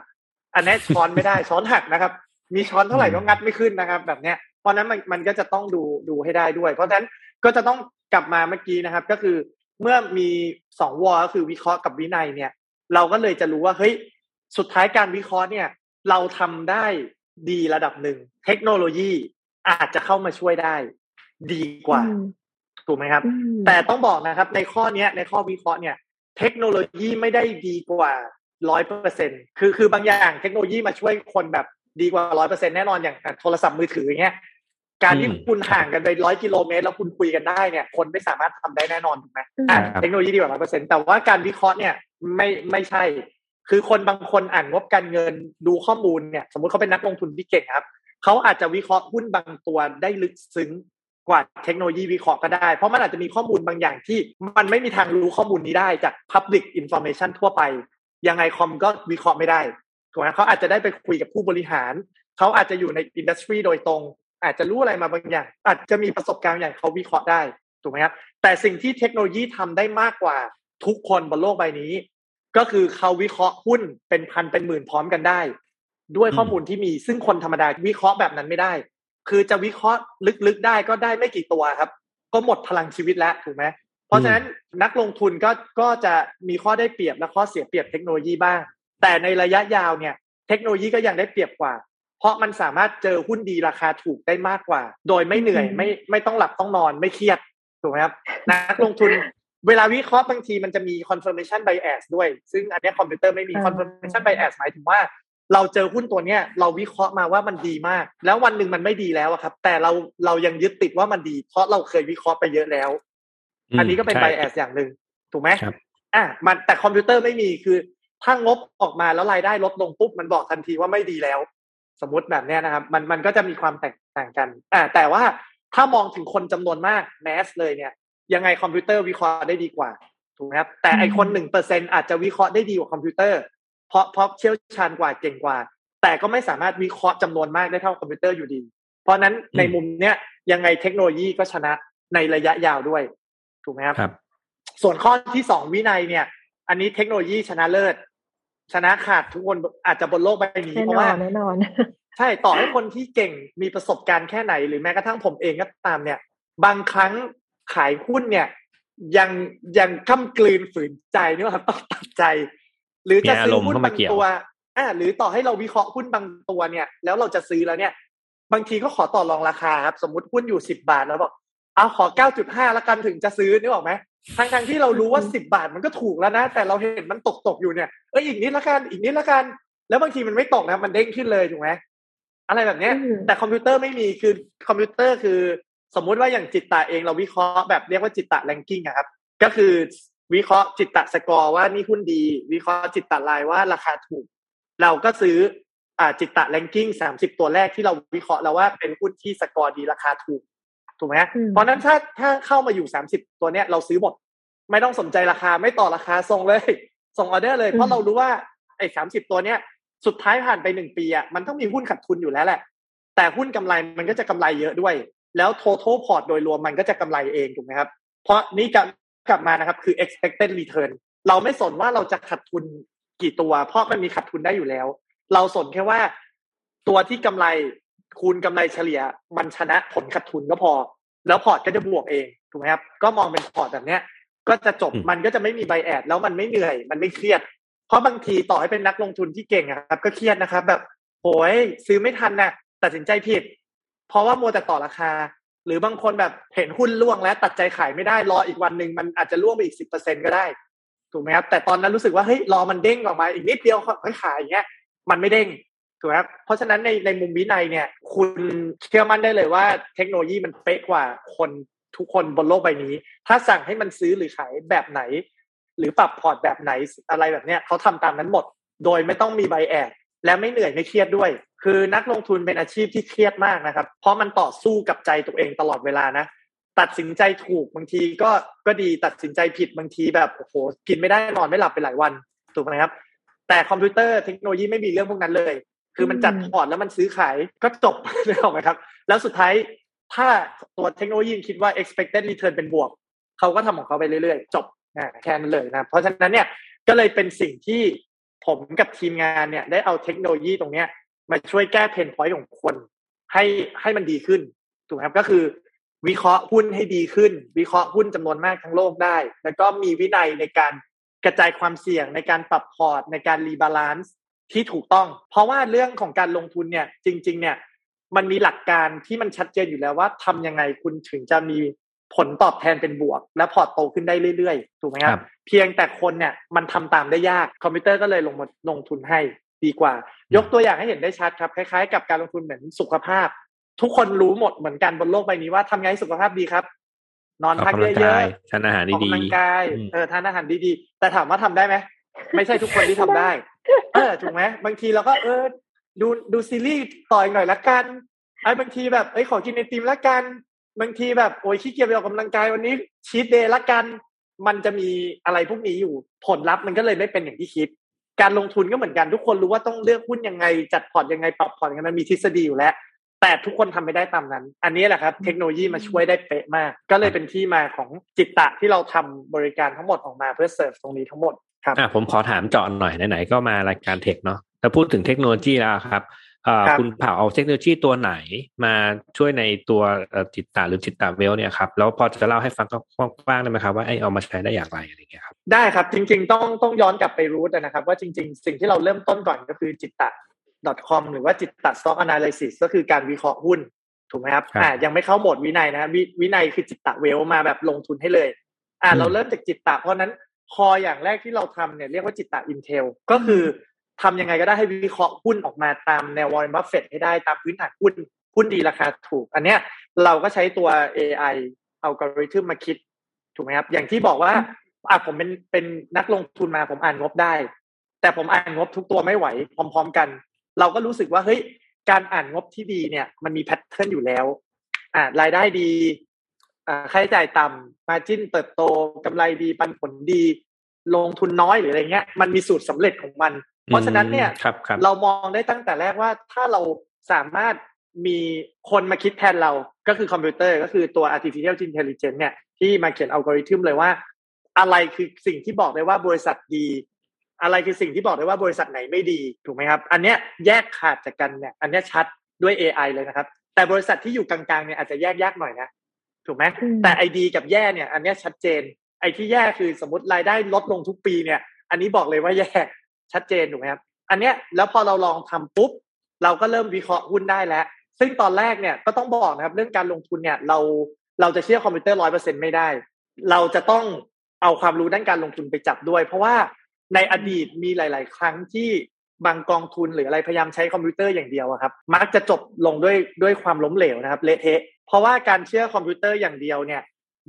Speaker 5: อันนี้ช้อนไม่ได้ช้อนหักนะครับ มีช้อนเท่าไหร่ก็งัดไม่ขึ้นนะครับ แบบเนี้ย เพราะฉะนั้นมันมันก็จะต้องดูดูให้ได้ด้วย เพราะฉะนั้นก็จะต้องกลับมาเมื่อกี้นะครับ ก็คือเมื่อมีสองวอก็คือวิเคราะห์กับวินัยเนี่ย เราก็เลยจะรู้ว่าเฮ้ยสุดท้ายการวิเคราะห์เนี่ย เราทำได้ดีระดับหนึ่ง เทคโนโลยีอาจจะเข้ามาช่วยได้ ดีกว่า
Speaker 1: อืม
Speaker 5: ถูกไหมครับ
Speaker 1: อืม
Speaker 5: แต่ต้องบอกนะครับ ในข้อเนี้ย ในข้อวิเคราะห์เนี่ย เทคโนโลยีไม่ได้ดีกว่าร้อยเปอร์เซ็นคือคือบางอย่างเทคโนโลยีมาช่วยคนแบบดีกว่าร้อยเปอร์เซ็นแน่นอนอย่างโทรศัพท์มือถืออย่างเงี้ย การที่
Speaker 2: อืม
Speaker 5: คุณห่างกันไปร้อยกิโลเมตรแล้วคุณคุยกันได้เนี่ยคนไม่สามารถทำได้แน่นอนถูกไหมอะ
Speaker 2: ครับ
Speaker 5: เทคโนโลยีดีกว่าร้อยเปอร์เซ็นแต่ว่าการวิเคราะห์เนี่ยไม่ไม่ใช่ คือคนบางคนอ่านงบการเงินดูข้อมูลเนี่ย สมมุติเขาเป็นนักลงทุนที่เก่งครับเขาอาจจะวิเคราะห์หุ้นบางตัวได้ลึกซึ้งกว่าเทคโนโลยีวิเคราะห์ก็ได้ เพราะมันอาจจะมีข้อมูลบางอย่างที่มันไม่มีทางรู้ข้อมูลนี้ได้จาก Public Information ทั่วไป ยังไงคอมก็วิเคราะห์ไม่ได้ถูกไหมเขาอาจจะได้ไปคุยกับผู้บริหาร เขาอาจจะอยู่ในอินดัสทรีโดยตรง อาจจะรู้อะไรมาบางอย่าง อาจจะมีประสบการณ์อย่างเขาวิเคราะห์ได้ถูกไหมครับแต่สิ่งที่เทคโนโลยีทำได้มากกว่าทุกคนบนโลกใบนี้ ก็คือเขาวิเคราะห์หุ้นเป็นพันเป็นหมื่นพร้อมกันได้ ด้วยข้อมูลที่มีซึ่งคนธรรมดาวิเคราะห์แบบนั้นไม่ได้ คือจะวิเคราะห์ลึกๆได้ก็ได้ไม่กี่ตัวครับ ก็หมดพลังชีวิตแล้วถูกไหมเพราะฉะนั้นนักลงทุนก็ก็จะมีข้อได้เปรียบและข้อเสียเปรียบเทคโนโลยีบ้าง แต่ในระยะยาวเนี่ยเทคโนโลยีก็ยังได้เปรียบกว่า เพราะมันสามารถเจอหุ้นดีราคาถูกได้มากกว่า โดยไม่เหนื่อย
Speaker 1: อืม
Speaker 5: ไม่ไม่ต้องหลับต้องนอนไม่เครียดถูกไหมครับนักลงทุนเวลาวิเคราะห์บางทีมันจะมี confirmation bias ด้วย ซึ่งอันเนี้ยคอมพิวเตอร์ไม่มี
Speaker 1: อ่า
Speaker 5: confirmation bias หมายถึงว่า เราเจอหุ้นตัวเนี้ยเราวิเคราะห์มาว่ามันดีมาก แล้ววันหนึ่งมันไม่ดีแล้วอะครับ แต่เราเรายังยึดติดว่ามันดี เพราะเราเคยวิเคราะห์ไปเยอะแล้ว อันนี้ก็เป็น
Speaker 2: ใช่
Speaker 5: bias อย่างหนึ่งถูกไหม
Speaker 2: ครับ
Speaker 5: อะมันแต่คอมพิวเตอร์ไม่มีคือถ้างบออกมาแล้วรายได้ลดลงปุ๊บมันบอกทันทีว่าไม่ดีแล้ว สมมติแบบเนี้ยนะครับ มันมันก็จะมีความแตกต่างกันอ่าแต่ว่าถ้ามองถึงคนจำนวนมาก mass เลยเนี่ย ยังไงคอมพิวเตอร์วิเคราะห์ได้ดีกว่าถูกไหมครับ แต่ไอ้คนหนึ่งเปอร์เซ็นอาจจะวิเคราะห์ได้ดีกว่าคอมพิวเตอร์ เพราะเพราะเชี่ยวชาญกว่าเก่งกว่า แต่ก็ไม่สามารถวิเคราะห์จำนวนมากได้เท่าคอมพิวเตอร์อยู่ดี เพราะฉะนั้นในมุมเนี้ยยังไงเทคโนโลยีก็ชนะในระยะยาวด้วย ถูกไหมครับ
Speaker 2: ครับ
Speaker 5: ส่วนข้อที่สองวินัยเนี่ย อันนี้เทคโนโลยีชนะเลิศ ชนะขาดทุกคนอาจจะบนโลกใบนี้
Speaker 1: แน่
Speaker 5: เพ
Speaker 1: น
Speaker 5: ราะ
Speaker 1: อ
Speaker 5: ว่า
Speaker 1: นแน่นอน
Speaker 5: ใช่ต่อให้คนที่เก่งมีประสบการณ์แค่ไหน หรือแม้กระทั่งผมเองก็ตามเนี่ย บางครั้งขายหุ้นเนี่ย ยังยังก้ากลืนฝืนใจนี่ว่าต้องตัดใจ หรือจะซื้อหุ้น
Speaker 2: มีอารมณ์เข้ามา
Speaker 5: บาง
Speaker 2: เกี่ยว
Speaker 5: ตัวอ่าหรือต่อให้เราวิเคราะห์หุ้นบางตัวเนี่ย แล้วเราจะซื้อแล้วเนี่ย บางทีก็ขอต่อรองราคาครับ สมมติหุ้นอยู่สิบาทแล้วบอกเอาขอเก้าจุดห้าละกันถึงจะซื้อนึกออกไหม ทั้งทั้งๆที่เรารู้ว่าสิบาทมันก็ถูกแล้วนะ แต่เราเห็นมันตกตกๆอยู่เนี่ยเอออีกนิดละกันอีกนิดละกัน แล้วบางทีมันไม่ตกนะมันเด้งขึ้นเลยถูกไหมอะไรแบบเนี้ย
Speaker 1: อืม
Speaker 5: แต่คอมพิวเตอร์ไม่มีคือคอมพิวเตอร์คือ สมมุติว่าอย่าง Jitta เองเราวิเคราะห์แบบเรียกว่า Jitta Ranking อะครับ ก็คือวิเคราะห์ Jitta Score ว่านี่หุ้นดี วิเคราะห์ Jitta Line ว่าราคาถูก เราก็ซื้ออ่า Jitta Ranking สามสิบตัวแรกที่เราวิเคราะห์แล้วว่าเป็นหุ้นที่สกอร์ดีราคาถูก ถูกไหมเพราะนั้นถ้าถ้าเข้ามาอยู่สามสิบตัวเนี้ยเราซื้อหมด ไม่ต้องสนใจราคาไม่ต่อราคาส่งเลย ส่งออเดอร์เลย เพราะเรารู้ว่าไอ้สามสิบตัวเนี้ยสุดท้ายผ่านไปหนึ่งปีอะมันต้องมีหุ้นขาดทุนอยู่แล้วแหละ แต่หุ้นกำไรมันก็จะกำไรเยอะด้วย แล้ว total port โดยรวมมันก็จะกำไรเองถูกไหมครับ เพราะนี่กลับกลับมานะครับคือ expected return เราไม่สนว่าเราจะขาดทุนกี่ตัว เพราะมันมีขาดทุนได้อยู่แล้ว เราสนแค่ว่าตัวที่กำไร คูณกำไรเฉลี่ยมันชนะผลขาดทุนก็พอ แล้วพอร์ตก็จะบวกเองถูกไหมครับก็มองเป็นพอร์ตแบบเนี้ย ก็จะจบมันก็จะไม่มี bias แล้วมันไม่เหนื่อย มันไม่เครียด เพราะบางทีต่อให้เป็นนักลงทุนที่เก่งครับ ก็เครียดนะครับ แบบโอ้ยซื้อไม่ทันนะตัดสินใจผิด เพราะว่ามัวแต่ต่อราคา หรือบางคนแบบเห็นหุ้นร่วงแล้วตัดใจขายไม่ได้รออีกวันหนึ่งมันอาจจะร่วงไปอีกสิบเปอร์เซ็นก็ได้ถูกไหมครับแต่ตอนนั้นรู้สึกว่าเฮ้ยรอมันเด้งออกมาอีกนิดเดียวค่อยขายอย่างเงี้ยมันไม่เด้ง ถูกไหมเพราะฉะนั้นในในมุมวินัยเนี่ย คุณเชื่อมั่นได้เลยว่า เทคโนโลยีมันเป๊ะกว่าคนทุกคนบนโลกใบนี้ ถ้าสั่งให้มันซื้อหรือขายแบบไหน หรือปรับพอร์ตแบบไหนอะไรแบบเนี้ยเขาทำตามนั้นหมด โดยไม่ต้องมีใบแอดและไม่เหนื่อยไม่เครียดด้วย คือนักลงทุนเป็นอาชีพที่เครียดมากนะครับ เพราะมันต่อสู้กับใจตัวเองตลอดเวลานะตัดสินใจถูกบางทีก็ก็ดีตัดสินใจผิดบางทีแบบโอ้โหกินไม่ได้นอนไม่หลับไปหลายวันถูกไหมครับ แต่คอมพิวเตอร์เทคโนโลยีไม่มีเรื่องพวกนั้นเลย คือมันจัดพอร์ตแล้วมันซื้อขายก็จบเลยถูกไหมครับ แล้วสุดท้ายถ้าตัวเทคโนโลยีคิดว่า expected return เป็นบวก เขาก็ทำของเขาไปเรื่อยๆ จบแค่นั้นเลยนะ เพราะฉะนั้นเนี่ยก็เลยเป็นสิ่งที่ผมกับทีมงานเนี่ยได้เอาเทคโนโลยีตรงเนี้ยมาช่วยแก้ pain point ของคนให้ให้มันดีขึ้นถูกไหมครับก็คือ วิเคราะห์หุ้นให้ดีขึ้น วิเคราะห์หุ้นจำนวนมากทั้งโลกได้ แล้วก็มีวินัยในการกระจายความเสี่ยงในการปรับพอร์ตในการ rebalance ที่ถูกต้อง เพราะว่าเรื่องของการลงทุนเนี่ยจริง ๆ เนี่ยมันมีหลักการที่มันชัดเจนอยู่แล้วว่าทำยังไงคุณถึงจะมีผลตอบแทนเป็นบวก และพอร์ตโตขึ้นได้เรื่อยๆถูกไหมครับ เพียงแต่คนเนี่ยมันทำตามได้ยากคอมพิวเตอร์ก็เลยลงมาลงทุนให้ดีกว่า ยกตัวอย่างให้เห็นได้ชัดครับ คล้ายๆ กับการลงทุนเหมือนสุขภาพ ทุกคนรู้หมดเหมือนกันบนโลกใบนี้ว่าทำไงสุขภาพดีครับ นอนพักเยอะ
Speaker 2: ๆทานอาหารดีๆออก
Speaker 5: กำลังกายเออทานอาหารดีๆ แต่ถามว่าทำได้ไหม ไม่ใช่ทุกคนที่ทำได้ เออถูกไหมบางทีเราก็เออ ดูดูซีรีส์ต่อยหน่อยละกันไอ้บางทีแบบเอ้ยขอกินไอติมละกัน บางทีแบบโอ้ยขี้เกียจไปออกกำลังกายวันนี้ชีตเดย์ละกัน มันจะมีอะไรพวกนี้อยู่ผลลัพธ์มันก็เลยไม่เป็นอย่างที่คิด การลงทุนก็เหมือนกันทุกคนรู้ว่าต้องเลือกหุ้นยังไง จัดพอร์ตยังไงปรับพอร์ตยังไงมันมีทฤษฎีอยู่แล้วแต่ทุกคนทำไม่ได้ตามนั้น อันนี้แหละครับ เทคโนโลยีมาช่วยได้เป๊ะมาก ก็เลยเป็นที่มาของ Jitta ที่เราทำบริการทั้งหมดออกมาเพื่อเสิร์ฟตรงนี้ทั้งหมด ครับ
Speaker 2: อ่าผมขอถามเจาะหน่อยไหนๆก็มารายการ tech เนาะแต่พูดถึงเทคโนโลยีแล้วครับคุณเผ่าเอาเทคโนโลยีตัวไหนมาช่วยในตัว Jitta หรือ Jitta Wealth เนี่ยครับแล้วพอจะเล่าให้ฟังกว้างๆได้ไหมครับว่า AI เอามาใช้ได้อย่างไรอะไรเงี้ยครับ
Speaker 5: ได้ครับจริง ๆ ต้องต้องย้อนกลับไปรู้นะครับ ว่าจริง ๆ สิ่งที่เราเริ่มต้นก่อนก็คือ Jitta .com หรือว่า Jitta stock analysis ก็คือการวิเคราะห์หุ้นถูกไหมครับอ่ายังไม่เข้าโหมดวินัยนะวินัยคือ Jitta Wealth มาแบบลงทุนให้เลย อ่าเราเริ่มจาก Jitta เพราะนั้น คออย่างแรกที่เราทำเนี่ยเรียกว่า Jitta Intel ก็คือทำยังไงก็ได้ให้วิเคราะห์หุ้นออกมาตามแนววอร์เรนบัฟเฟตให้ได้ตามพื้นฐานหุ้นหุ้นดีราคาถูก อันเนี้ยเราก็ใช้ตัว AI algorithm มาคิดถูกไหมครับ อย่างที่บอกว่าอะผมเป็นเป็นนักลงทุนมาผมอ่านงบได้ แต่ผมอ่านงบทุกตัวไม่ไหว พร้อม ๆ กัน เราก็รู้สึกว่าเฮ้ยการอ่านงบที่ดีเนี่ย มันมี pattern อยู่แล้ว อ่ารายได้ดี ค่าใช้จ่ายต่ำ margin เติบโตกำไรดีปันผลดี ลงทุนน้อยหรืออะไรเงี้ย มันมีสูตรสำเร็จของมัน เพราะฉะนั้นเนี่ยเรามองได้ตั้งแต่แรกว่าถ้าเราสามารถมีคนมาคิดแทนเราก็คือคอมพิวเตอร์ก็คือตัว artificial intelligence เนี่ยที่มาเขียนอัลกอริทึมเลยว่า อะไรคือสิ่งที่บอกได้ว่าบริษัทดี อะไรคือสิ่งที่บอกได้ว่าบริษัทไหนไม่ดีถูกไหมครับ อันเนี้ยแยกขาดจากกันเนี่ยอันนี้ชัดด้วย AI เลยนะครับ แต่บริษัทที่อยู่กลางๆเนี่ยอาจจะแยกยากหน่อยนะ ถูกไหมแต่ไอดีกับแย่เนี่ย อันนี้ชัดเจน ไอที่แย่คือสมมติรายได้ลดลงทุกปีเนี่ย อันนี้บอกเลยว่าแย่ชัดเจนถูกไหมครับอันเนี้ยแล้วพอเราลองทำปุ๊บ เราก็เริ่มวิเคราะห์หุ้นได้แล้ว ซึ่งตอนแรกเนี่ยก็ต้องบอกนะครับเรื่องการลงทุนเนี่ยเราเราจะเชื่อคอมพิวเตอร์ร้อยเปอร์เซ็นไม่ได้ เราจะต้องเอาความรู้ด้านการลงทุนไปจับด้วย เพราะว่าในอดีตมีหลาย ๆ ครั้งที่ บางกองทุนหรืออะไรพยายามใช้คอมพิวเตอร์อย่างเดียวครับ มักจะจบลงด้วยด้วยความล้มเหลวนะครับเละเทะเพราะว่าการเชื่อคอมพิวเตอร์อย่างเดียวเนี่ย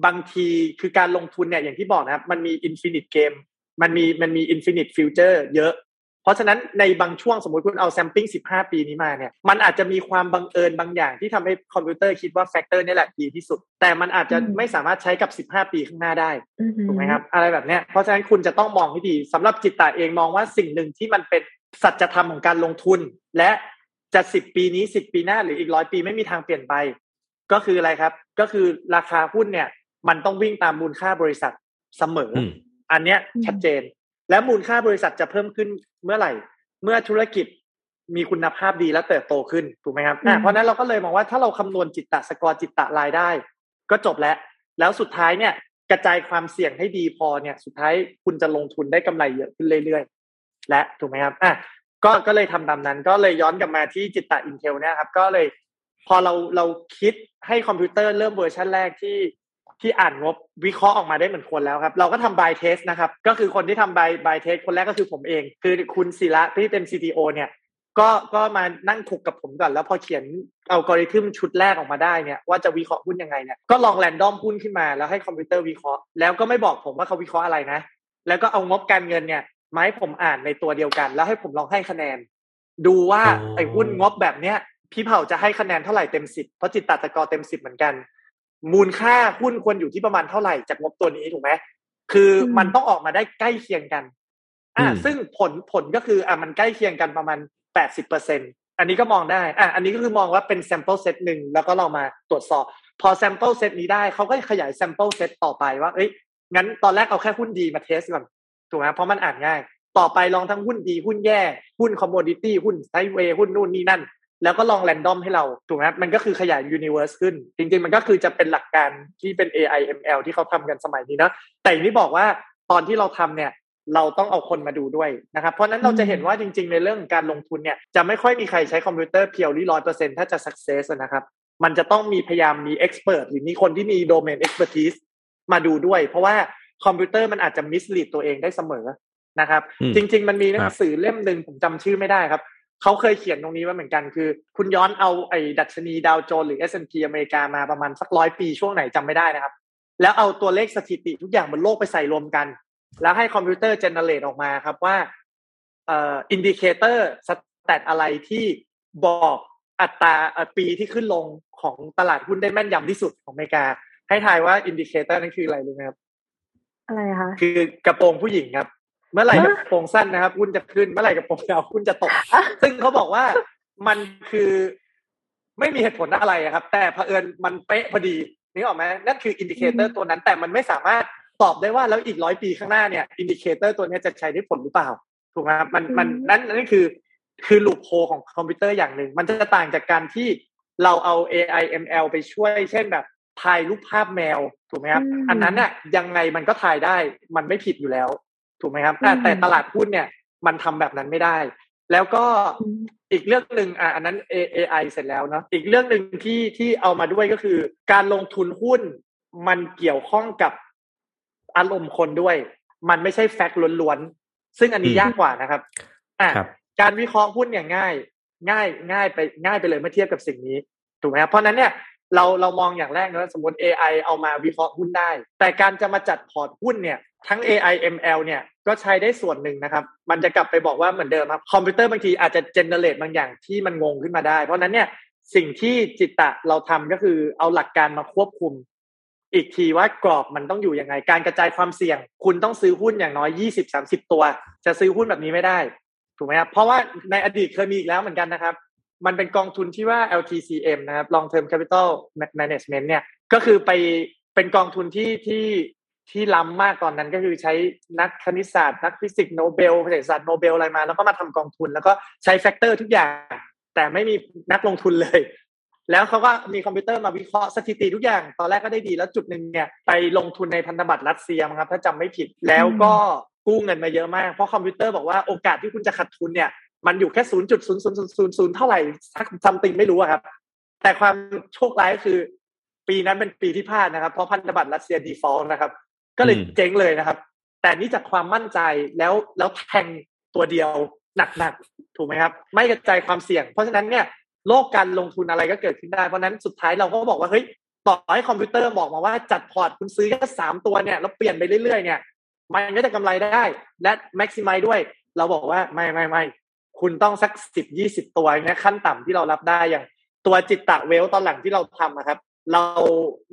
Speaker 5: บางทีคือการลงทุนเนี่ยอย่างที่บอกนะครับ มันมี infinite game มันมีมันมี infinite future เยอะ เพราะฉะนั้นในบางช่วงสมมติคุณเอา sampling 15 ปีนี้มาเนี่ย มันอาจจะมีความบังเอิญบางอย่างที่ทำให้คอมพิวเตอร์คิดว่า factor นี่แหละดีที่สุด แต่มันอาจจะไม่สามารถใช้กับ 15 ปีข้างหน้าได้ถูกไหมครับ อะไรแบบเนี้ยเพราะฉะนั้นคุณจะต้องมองให้ดีสำหรับ Jitta เองมองว่าสิ่งหนึ่งที่มันเป็น สัจธรรมของการลงทุน และจะสิบปีนี้สิบปีหน้าหรืออีกร้อยปีไม่มีทางเปลี่ยนไป ก็คืออะไรครับ ก็คือราคาหุ้นเนี่ย มันต้องวิ่งตามมูลค่าบริษัทเสมอ อันเนี้ยชัดเจน และมูลค่าบริษัทจะเพิ่มขึ้นเมื่อไหร่ เมื่อธุรกิจมีคุณภาพดีและเติบโตขึ้นถูกไหมครับเพราะนั้นเราก็เลยมองว่าถ้าเราคำนวณจิตตะสกอร์จิตตะรายได้ ก็จบแล้ว แล้วสุดท้ายเนี่ยกระจายความเสี่ยงให้ดีพอเนี่ย สุดท้ายคุณจะลงทุนได้กำไรเยอะขึ้นเรื่อยๆ และถูกไหมครับอะก็ก็เลยทำตามนั้น ก็เลยย้อนกลับมาที่จิตตะอินเทลเนี่ยครับ ก็เลยพอเราเราคิดให้คอมพิวเตอร์เริ่มเวอร์ชันแรกที่ที่อ่านงบวิเคราะห์ออกมาได้เหมือนคนแล้วครับ เราก็ทำ blind test นะครับ ก็คือคนที่ทำบายบายเทสคนแรกก็คือผมเอง คือคุณศิระที่เป็น CTO เนี่ย ก็ก็มานั่งถกกับผมก่อน แล้วพอเขียนเอัลกอริทึมชุดแรกออกมาได้เนี่ยว่าจะวิเคราะห์หุ้นยังไงเนี่ยก็ลอง random หุ้นขึ้นมาแล้วให้คอมพิวเตอร์วิเคราะห์แล้วก็ไม่บอกผมว่าเขาวิเคราะห์อะไรนะ แล้วก็เอางบการเงินเนี่ย มาให้ผมอ่านในตัวเดียวกัน แล้วให้ผมลองให้คะแนน ดูว่าไอ้หุ้นงบแบบเนี้ย พี่เผาจะให้คะแนนเท่าไหร่เต็มสิบเพราะจิตตตะกอเต็มสิบเหมือนกัน มูลค่าหุ้นควรอยู่ที่ประมาณเท่าไหร่จากงบตัวนี้ถูกไหมคือมันต้องออกมาได้ใกล้เคียงกัน อ่าซึ่งผลผลก็คืออ่ามันใกล้เคียงกันประมาณแปดสิบเปอร์เซ็นอันนี้ก็มองได้อ่าอันนี้ก็คือมองว่าเป็น sample set หนึ่งแล้วก็เรามาตรวจสอบ พอ sample set นี้ได้เขาก็ขยาย sample set ต่อไปว่า เอ้ยงั้นตอนแรกเอาแค่หุ้นดีมาเทสก่อน ถูกไหมเพราะมันอ่านง่าย ต่อไปลองทั้งหุ้นดีหุ้นแย่ หุ้น commodity หุ้น sideway หุ้นนู่นนี่นั่น แล้วก็ลอง random ให้เราถูกไหมมันก็คือขยาย universe ขึ้น จริง ๆ มันก็คือจะเป็นหลักการที่เป็น AI ML ที่เขาทำกันสมัยนี้นะแต่นี่บอกว่าตอนที่เราทำเนี่ยเราต้องเอาคนมาดูด้วยนะครับ เพราะนั้นเราจะเห็นว่าจริง ๆ ในเรื่องการลงทุนเนี่ยจะไม่ค่อยมีใครใช้คอมพิวเตอร์ purely ร้อยเปอร์เซ็นถ้าจะ success นะครับ มันจะต้องมีพยายามมี expert หรือมีคนที่มี domain expertมาดูด้วย เพราะว่า คอมพิวเตอร์มันอาจจะ mislead ตัวเองได้เสมอนะครับ จริง ๆ มันมีหนังสือเล่มหนึ่งผมจำชื่อไม่ได้ครับเขาเคยเขียนตรงนี้ว่าเหมือนกันคือ คุณย้อนเอาไอ้ดัชนีดาวโจนส์หรือ S&P อเมริกามาประมาณสักร้อยปีช่วงไหนจำไม่ได้นะครับ แล้วเอาตัวเลขสถิติทุกอย่างบนโลกไปใส่รวมกัน แล้วให้คอมพิวเตอร์ generate ออกมาครับว่าเอ่อ indicator stat อะไรที่บอกอัตราปีที่ขึ้นลงของตลาดหุ้นได้แม่นยำที่สุดของอเมริกา ให้ทายว่า indicator นั่นคืออะไรรู้ไหมครับ
Speaker 1: อะไรคะ
Speaker 5: คือกระโปรงผู้หญิงครับ เมื่อไหร่กระโปรงสั้นนะครับหุ้นจะขึ้น เมื่อไหร่กระโปรงยาวหุ้นจะตก ซึ่งเขาบอกว่ามันคือไม่มีเหตุผลอะไรครับ แต่เผอิญมันเป๊ะพอดีนึกออกไหมนั่นคือ indicator ตัวนั้น แต่มันไม่สามารถตอบได้ว่าแล้วอีกร้อยปีข้างหน้าเนี่ย indicator ตัวนี้จะใช้ได้ผลหรือเปล่าถูกไหมครับมันมันนั่นนั่นคือคือลูปโฮของคอมพิวเตอร์อย่างหนึ่ง มันจะต่างจากการที่เราเอา AI ML ไปช่วย เช่นแบบ ถ่ายรูปภาพแมวถูกไหมครับ อันนั้นน่ะยังไงมันก็ถ่ายได้มันไม่ผิดอยู่แล้ว ถูกไหมครับแต่ตลาดหุ้นเนี่ยมันทำแบบนั้นไม่ได้ แล้วก็อีกเรื่องหนึ่งอะอันนั้น AI เสร็จแล้วเนาะอีกเรื่องหนึ่งที่ที่เอามาด้วยก็คือ การลงทุนหุ้นมันเกี่ยวข้องกับอารมณ์คนด้วย มันไม่ใช่ fact ล้วนๆ ซึ่งอันนี้ยากกว่านะครับอะการวิเคราะห์หุ้นอย่างง่าย ง่ายง่ายไปง่ายไปเลยเมื่อเทียบกับสิ่งนี้ถูกไหมครับเพราะนั้นเนี่ย เราเรามองอย่างแรกนะสมมติ AI เอามาวิเคราะห์หุ้นได้ แต่การจะมาจัดพอร์ตหุ้นเนี่ยทั้ง AI ML เนี่ยก็ใช้ได้ส่วนหนึ่งนะครับ มันจะกลับไปบอกว่าเหมือนเดิมครับ คอมพิวเตอร์บางทีอาจจะ generate บางอย่างที่มันงงขึ้นมาได้ เพราะนั้นเนี่ยสิ่งที่ Jitta เราทำก็คือเอาหลักการมาควบคุม อีกทีว่ากรอบมันต้องอยู่ยังไง การกระจายความเสี่ยง คุณต้องซื้อหุ้นอย่างน้อยยี่สิบสามสิบตัว จะซื้อหุ้นแบบนี้ไม่ได้ถูกไหมครับเพราะว่าในอดีตเคยมีอีกแล้วเหมือนกันนะครับ มันเป็นกองทุนที่ว่า LTCM นะครับ Long Term Capital Management เนี่ยก็คือไปเป็นกองทุนที่ที่ที่ล้ำมากตอนนั้นก็คือใช้นักคณิตศาสตร์นักฟิสิกส์โนเบลเศรษฐศาสตร์โนเบลอะไรมา แล้วก็มาทำกองทุน แล้วก็ใช้ factor ทุกอย่าง แต่ไม่มีนักลงทุนเลย แล้วเขาก็มีคอมพิวเตอร์มาวิเคราะห์สถิติทุกอย่าง ตอนแรกก็ได้ดีแล้วจุดหนึ่งเนี่ยไปลงทุนในพันธบัตรรัสเซียครับถ้าจำไม่ผิดแล้วก็กู้เงินมาเยอะมากเพราะคอมพิวเตอร์บอกว่าโอกาสที่คุณจะขาดทุนเนี่ย มันอยู่แค่ศูนย์จุดศูนย์ศูนย์ศูนย์ศูนย์เท่าไหร่สัก something ไม่รู้ครับ แต่ความโชคร้ายคือ ปีนั้นเป็นปีที่พลาดนะครับ เพราะพันธบัตรรัสเซีย default นะครับ ก็เลยเจ๊งเลยนะครับ แต่นี่จากความมั่นใจแล้วแล้วแทงตัวเดียวหนักๆถูกไหมครับ ไม่กระจายความเสี่ยง เพราะฉะนั้นเนี่ยโลกการลงทุนอะไรก็เกิดขึ้นได้ เพราะนั้นสุดท้ายเราก็บอกว่าเฮ้ยต่อให้คอมพิวเตอร์บอกมาว่าจัดพอร์ตคุณซื้อแค่สามตัวเนี่ยแล้วเปลี่ยนไปเรื่อยๆเนี่ยมันก็จะกำไรได้และ maximize ด้วย เราบอกว่าไม่ไม่ไม่ คุณต้องสักสิบยี่สิบตัวเนี่ยขั้นต่ำที่เรารับได้อย่างตัว Jitta Wealth ตอนหลังที่เราทำนะครับ เรา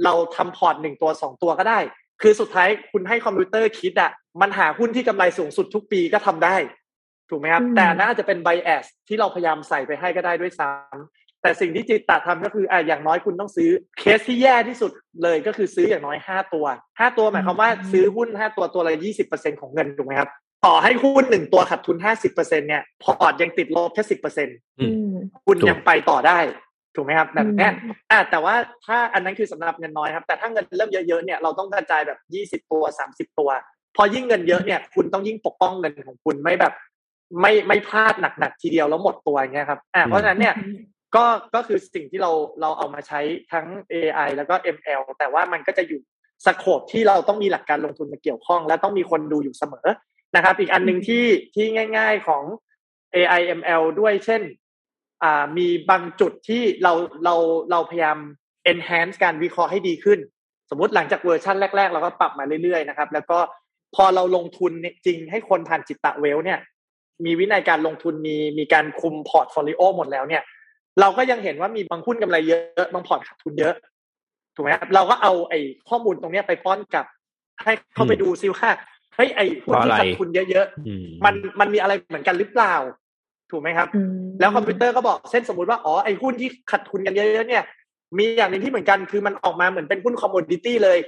Speaker 5: เราทำพอร์ตหนึ่งตัวสองตัวก็ได้ คือสุดท้ายคุณให้คอมพิวเตอร์คิดอะมันหาหุ้นที่กำไรสูงสุดทุกปีก็ทำได้ ถูกไหมครับแต่น่าจะเป็น bias ที่เราพยายามใส่ไปให้ก็ได้ด้วยซ้ำแต่สิ่งที่ Jitta ทำก็คืออะอย่างน้อยคุณต้องซื้อเคสที่แย่ที่สุดเลยก็คือซื้ออย่างน้อยห้าตัวห้าตัวหมายความว่าซื้อหุ้นห้าตัวตัวละยี่สิบเปอร์เซ็นของเงินถูกไหมครับ ต่อให้หุ้นหนึ่งตัวขาดทุนห้าสิบเปอร์เซ็นเนี่ยพอร์ตยังติดลบแค่สิบเปอร์เซ็นคุณยังไปต่อได้ ถูกไหมครับแบบนี้อ่าแต่ว่าถ้าอันนั้นคือสำหรับเงินน้อยครับ แต่ถ้าเงินเริ่มเยอะๆเนี่ยเราต้องกระจายแบบยี่สิบตัวสามสิบตัว พอยิ่งเงินเยอะเนี่ย คุณต้องยิ่งปกป้องเงินของคุณไม่แบบ ไม่ไม่พลาดหนักๆทีเดียวแล้วหมดตัวเงี้ยครับอ่าเพราะฉะนั้นเนี่ยก็ก็คือสิ่งที่เราเราเอามาใช้ทั้ง AI แล้วก็ ML แต่ว่ามันก็จะอยู่สโคปที่เราต้องมีหลักการลงทุนมาเกี่ยวข้อง และต้องมีคนดูอยู่เสมอ นะครับ อีกอันหนึ่งที่ที่ง่าย ๆของ AI ML ด้วยเช่นมีบางจุดที่เราเราเราพยายาม enhance การวิเคราะห์ให้ดีขึ้น สมมติหลังจากเวอร์ชันแรก ๆ เราก็ปรับมาเรื่อยๆนะครับ แล้วก็พอเราลงทุนจริงให้คนผ่าน Jitta Wealth เนี่ย มีวินัยการลงทุนมีมีการคุม portfolio หมดแล้วเนี่ย เราก็ยังเห็นว่ามีบางหุ้นกำไรเยอะบางพอร์ตขาดทุนเยอะถูกไหมครับเราก็เอาไอ้ข้อมูลตรงนี้ไปป้อนกับ ให้เข้าไปดูซิว่า เฮ้ยไอ้หุ้นที่ขาดทุนเยอะๆมันมันมีอะไรเหมือนกันหรือเปล่า ถูกไหมครับ แล้วคอมพิวเตอร์ก็บอกเช่นสมมติว่าอ๋อไอ้หุ้นที่ขาดทุนกันเยอะๆเนี่ย มีอย่างหนึ่งที่เหมือนกันคือมันออกมาเหมือนเป็นหุ้น commodity เลย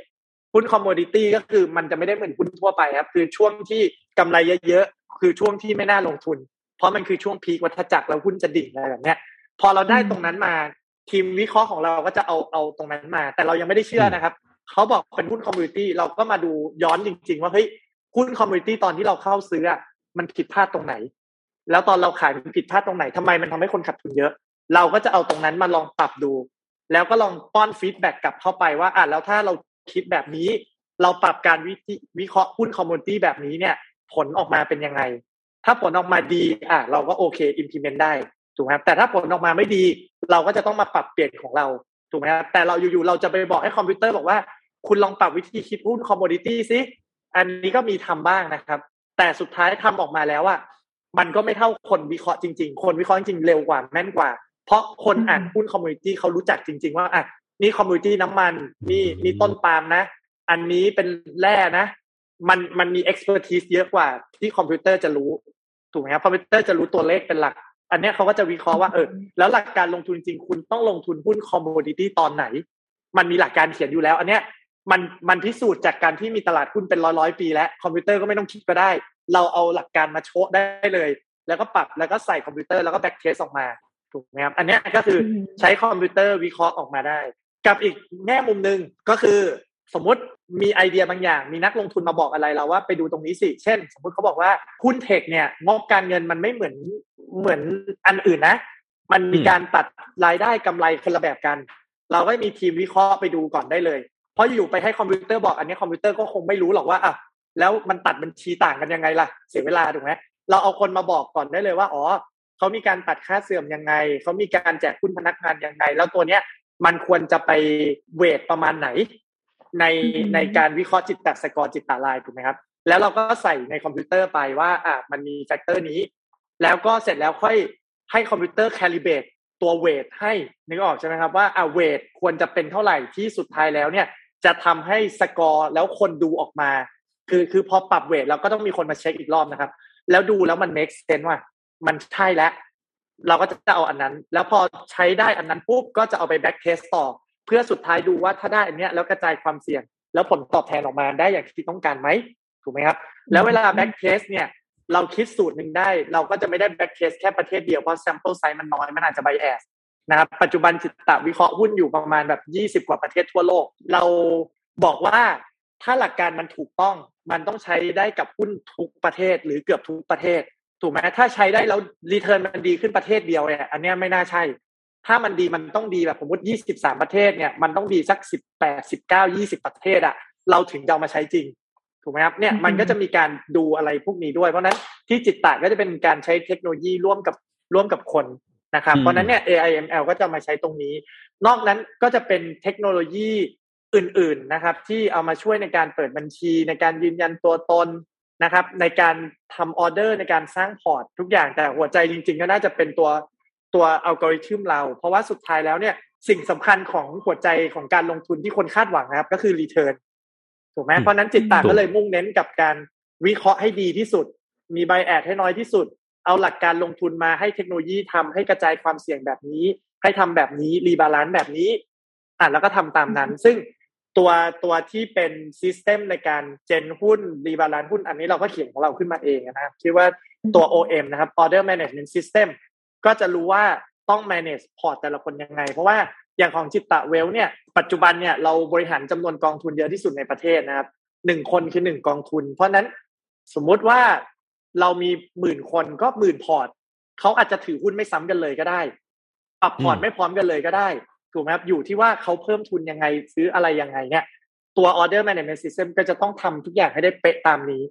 Speaker 5: หุ้น commodity ก็คือมันจะไม่ได้เหมือนหุ้นทั่วไปครับ คือช่วงที่กำไรเยอะๆคือช่วงที่ไม่น่าลงทุน เพราะมันคือช่วง peak วัฏจักรแล้วหุ้นจะดิ่งอะไรแบบเนี้ยพอเราได้ตรงนั้นมาทีมวิเคราะห์ของเราก็จะเอาเอาตรงนั้นมา แต่เรายังไม่ได้เชื่อนะครับเขาบอกเป็นหุ้น commodity เราก็มาดูย้อนจริง ๆ ว่าเฮ้ย หุ้น commodity ตอนที่เราเข้าซื้ออะมันผิดพลาดตรงไหน แล้วตอนเราขายมันผิดพลาดตรงไหนทำไมมันทำให้คนขาดทุนเยอะ เราก็จะเอาตรงนั้นมาลองปรับดู แล้วก็ลองป้อน feedback กลับเข้าไปว่าอะแล้วถ้าเราคิดแบบนี้ เราปรับการวิวิเคราะห์หุ้น commodity แบบนี้เนี่ย ผลออกมาเป็นยังไง ถ้าผลออกมาดีอะเราก็โอเค implement ได้ถูกไหมครับแต่ถ้าผลออกมาไม่ดี เราก็จะต้องมาปรับเปลี่ยนของเราถูกไหมครับแต่เราอยู่ๆเราจะไปบอกให้คอมพิวเตอร์บอกว่า คุณลองปรับวิธีคิดหุ้น commodity สิ อันนี้ก็มีทำบ้างนะครับ แต่สุดท้ายทำออกมาแล้วอะมันก็ไม่เท่าคนวิเคราะห์จริง ๆ คนวิเคราะห์จริงเร็วกว่าแม่นกว่า เพราะคนอ่านหุ้น commodity เขารู้จักจริง ๆ ว่าอะนี่ commodity น้ำมันนี่นี่ต้นปาล์มนะ อันนี้เป็นแร่นะ มันมันมี expertise เยอะกว่าที่คอมพิวเตอร์จะรู้ถูกไหมครับคอมพิวเตอร์จะรู้ตัวเลขเป็นหลัก อันนี้เขาก็จะวิเคราะห์ว่าเออแล้วหลักการลงทุนจริงคุณต้องลงทุนหุ้น commodity ตอนไหน มันมีหลักการเขียนอยู่แล้ว อันเนี้ย มันมันพิสูจน์จากการที่มีตลาดหุ้นเป็นร้อยร้อยปีแล้วคอมพิวเตอร์ก็ไม่ต้องคิดก็ได้ เราเอาหลักการมาโชว์ได้เลย แล้วก็ปรับแล้วก็ใส่คอมพิวเตอร์แล้วก็ backtest ออกมาถูกไหมครับอันนี้ก็คือใช้คอมพิวเตอร์วิเคราะห์ออกมาได้ กับอีกแง่มุมหนึ่งก็คือ สมมุติมีไอเดียบางอย่าง มีนักลงทุนมาบอกอะไรเราว่าไปดูตรงนี้สิ เช่น สมมุติเขาบอกว่าหุ้นเทคเนี่ยงบการเงินมันไม่เหมือนเหมือนอันอื่นนะ มันมีการตัดรายได้กำไรคนละแบบกัน เราก็มีทีมวิเคราะห์ไปดูก่อนได้เลย เพราะอยู่ไปให้คอมพิวเตอร์บอกอันนี้คอมพิวเตอร์ก็คงไม่รู้หรอกว่าอะแล้วมันตัดบัญชีต่างกันยังไงล่ะ เสียเวลาถูกไหมเราเอาคนมาบอกก่อนได้เลยว่าอ๋อเขามีการตัดค่าเสื่อมยังไงเขามีการแจกหุ้นพนักงานยังไง แล้วตัวเนี้ยมันควรจะไปเวทประมาณไหน ในในการวิเคราะห์ Jitta Score Jitta Line ถูกไหมครับ แล้วเราก็ใส่ในคอมพิวเตอร์ไปว่าอะมันมี factor นี้ แล้วก็เสร็จแล้วค่อยให้คอมพิวเตอร์ calibrate ตัว weight ให้นึกออกใช่ไหมครับว่าอะ weight ควรจะเป็นเท่าไหร่ที่สุดท้ายแล้วเนี่ย จะทำให้สกอร์แล้วคนดูออกมา คือคือพอปรับ weight เราก็ต้องมีคนมาเช็คอีกรอบนะครับ แล้วดูแล้วมัน make sense ว่า มันใช่แล้ว เราก็จะเอาอันนั้น แล้วพอใช้ได้อันนั้นปุ๊บก็จะเอาไป backtest ต่อ เพื่อสุดท้ายดูว่าถ้าได้อันเนี้ยแล้วกระจายความเสี่ยง แล้วผลตอบแทนออกมาได้อย่างที่ต้องการไหมถูกไหมครับ แล้วเวลา backtest เนี่ยเราคิดสูตรหนึ่งได้ เราก็จะไม่ได้ backtest แค่ประเทศเดียวเพราะ sample size มันน้อยมันอาจจะ bias นะครับปัจจุบัน Jitta วิเคราะห์หุ้นอยู่ประมาณแบบยี่สิบกว่าประเทศทั่วโลก เราบอกว่าถ้าหลักการมันถูกต้องมันต้องใช้ได้กับหุ้นทุกประเทศหรือเกือบทุกประเทศ ถูกไหมถ้าใช้ได้แล้ว return มันดีขึ้นประเทศเดียวเนี่ยอันนี้ไม่น่าใช่ ถ้ามันดีมันต้องดีแบบสมมติยี่สิบสามประเทศเนี่ยมันต้องดีสักสิบแปดสิบเก้ายี่สิบประเทศอะเราถึงจะมาใช้จริงถูกไหมครับเนี่ยมันก็จะมีการดูอะไรพวกนี้ด้วย เพราะนั้นที่จิตตะก็จะเป็นการใช้เทคโนโลยีร่วมกับร่วมกับคน นะครับ เพราะนั้นเนี่ย AIML ก็จะมาใช้ตรงนี้ นอกนั้นก็จะเป็นเทคโนโลยีอื่น ๆนะครับ ที่เอามาช่วยในการเปิดบัญชี ในการยืนยันตัวตนนะครับ ในการทำออเดอร์ในการสร้างพอร์ตทุกอย่างแต่หัวใจจริง ๆ ก็น่าจะเป็นตัวตัวอัลกอริทึมเรา เพราะว่าสุดท้ายแล้วเนี่ยสิ่งสำคัญของหัวใจของการลงทุนที่คนคาดหวังนะครับ ก็คือ return ถูกไหมเพราะนั้น Jitta ก็เลยมุ่งเน้นกับการวิเคราะห์ให้ดีที่สุด มี bias ให้น้อยที่สุด เอาหลักการลงทุนมาให้เทคโนโลยีทำให้กระจายความเสี่ยงแบบนี้ ให้ทำแบบนี้ rebalance แบบนี้อะแล้วก็ทำตามนั้น ซึ่งตัวตัวที่เป็น system ในการ gen หุ้น rebalance หุ้น อันนี้เราก็เขียนของเราขึ้นมาเองนะครับ ชื่อว่าตัว OMS นะครับ Order Management System ก็จะรู้ว่าต้อง manage พอร์ตแต่ละคนยังไง เพราะว่าอย่างของ Jitta Wealth เนี่ย ปัจจุบันเนี่ยเราบริหารจำนวนกองทุนเยอะที่สุดในประเทศนะครับหนึ่งคนคือหนึ่งกองทุน เพราะนั้นสมมุติว่า เรามีหมื่นคนก็หมื่นพอร์ตเขาอาจจะถือหุ้นไม่ซ้ำกันเลยก็ได้ปรับพอร์ตไม่พร้อมกันเลยก็ได้ถูกไหมครับอยู่ที่ว่าเขาเพิ่มทุนยังไงซื้ออะไรยังไงเนี่ยตัว order management system ก็จะต้องทำทุกอย่างให้ได้เป๊ะตามนี้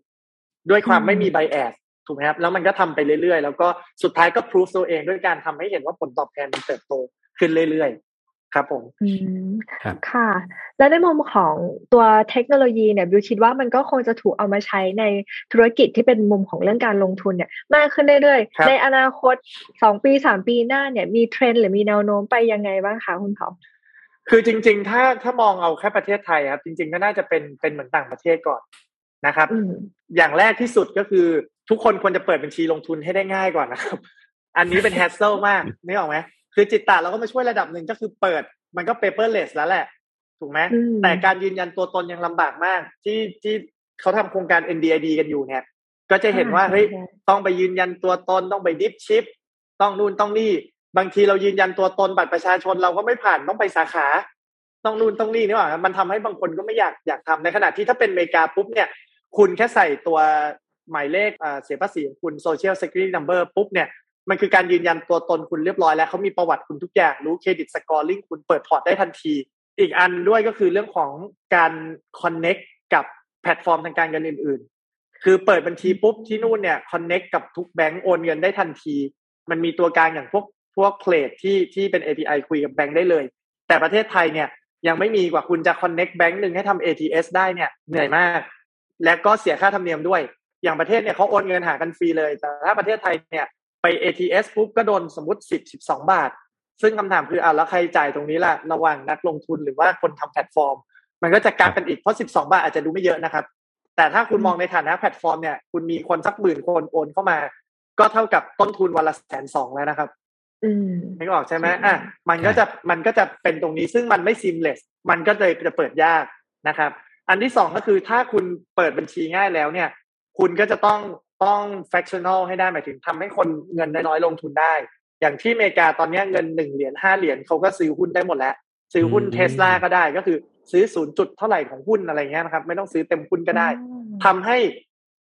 Speaker 5: ด้วยความไม่มี bias ถูกไหมครับแล้วมันก็ทำไปเรื่อยๆ แล้วก็สุดท้ายก็พิสูจตัวเองด้วยการทำให้เห็นว่าผลตอบแทนมันเติบโตขึ้นเรื่อยๆ ครับผม
Speaker 1: อืมค่ะ แล้วในมุมของตัวเทคโนโลยีเนี่ยบิวคิดว่ามันก็คงจะถูกเอามาใช้ในธุรกิจที่เป็นมุมของเรื่องการลงทุนเนี่ยมากขึ้นเรื่อยๆ ในอนาคตสองปีสามปีหน้าเนี่ยมีเทรนด์หรือมีแนวโน้มไปยังไงบ้างคะคุณเผา
Speaker 5: คือจริง ๆ ถ้าถ้ามองเอาแค่ประเทศไทยครับ จริง ๆ ก็น่าจะเป็นเป็นเหมือนต่างประเทศก่อนนะครับ อย่างแรกที่สุดก็คือทุกคนควรจะเปิดบัญชีลงทุนให้ได้ง่ายก่อนนะครับ อันนี้เป็น hassle มากนึกออกไหม คือ Jitta เราก็มาช่วยระดับหนึ่งก็คือเปิด มันก็ paperless แล้วแหละ ถูกไหมแต่การยืนยันตัวตนยังลำบากมาก ที่ที่เขาทำโครงการ NDID กันอยู่เนี่ย ก็จะเห็นว่าเฮ้ยต้องไปยืนยันตัวตนต้องไป dip chip ต้องนู่นต้องนี่ บางทีเรายืนยันตัวตนบัตรประชาชนเราก็ไม่ผ่านต้องไปสาขา ต้องนู่นต้องนี่นี่หว่ามันทำให้บางคนก็ไม่อยากอยากทำในขณะที่ถ้าเป็นอเมริกาปุ๊บเนี่ย คุณแค่ใส่ตัวหมายเลขเสียภาษีของคุณ Social Security Number ปุ๊บเนี่ย มันคือการยืนยันตัวตนคุณเรียบร้อยแล้วเขามีประวัติคุณทุกอย่างรู้ credit scoring คุณเปิดพอร์ตได้ทันที อีกอันด้วยก็คือเรื่องของการ connect กับแพลตฟอร์มทางการเงินอื่น ๆ คือเปิดบัญชีปุ๊บที่นู่นเนี่ย connect กับทุกแบงก์โอนเงินได้ทันที มันมีตัวกลางอย่างพวกพวก Plaid ที่ที่เป็น API คุยกับแบงก์ได้เลย แต่ประเทศไทยเนี่ยยังไม่มีกว่าคุณจะ connect แบงก์หนึ่งให้ทำ ATS ได้เนี่ยเหนื่อยมาก และก็เสียค่าธรรมเนียมด้วยอย่างประเทศเนี่ยเขาโอนเงินหากันฟรีเลย แต่ถ้าประเทศไทยเนี่ย ไป ATS ปุ๊บก็โดนสมมติสิบสิบสองบาท ซึ่งคำถามคืออะแล้วใครจ่ายตรงนี้ล่ะระหว่างนักลงทุนหรือว่าคนทำแพลตฟอร์ม มันก็จะกักกันอีกเพราะสิบสองบาทอาจจะดูไม่เยอะนะครับ แต่ถ้าคุณมองในฐานะแพลตฟอร์มเนี่ยคุณมีคนสักหมื่นคนโอนเข้ามา ก็เท่ากับต้นทุนวันละแสนสองแล้วนะครับ
Speaker 1: อืม
Speaker 5: ไม่ออกใช่ไหมอะ มันก็จะมันก็จะเป็นตรงนี้ซึ่งมันไม่ซิมเลสมันก็เลยจะเปิดยากนะครับ อันที่สองก็คือถ้าคุณเปิดบัญชีง่ายแล้วเนี่ย คุณก็จะต้อง ต้อง fractional ให้ได้หมายถึงทำให้คนเงินน้อยลงทุนได้ อย่างที่อเมริกาตอนนี้เงินหนึ่งเหรียญห้าเหรียญเขาก็ซื้อหุ้นได้หมดแล้ว ซื้อหุ้นเทสลาก็ได้ก็คือซื้อศูนย์จุดเท่าไหร่ของหุ้นอะไรเงี้ยนะครับ ไม่ต้องซื้อเต็มหุ้นก็ได้ทำให้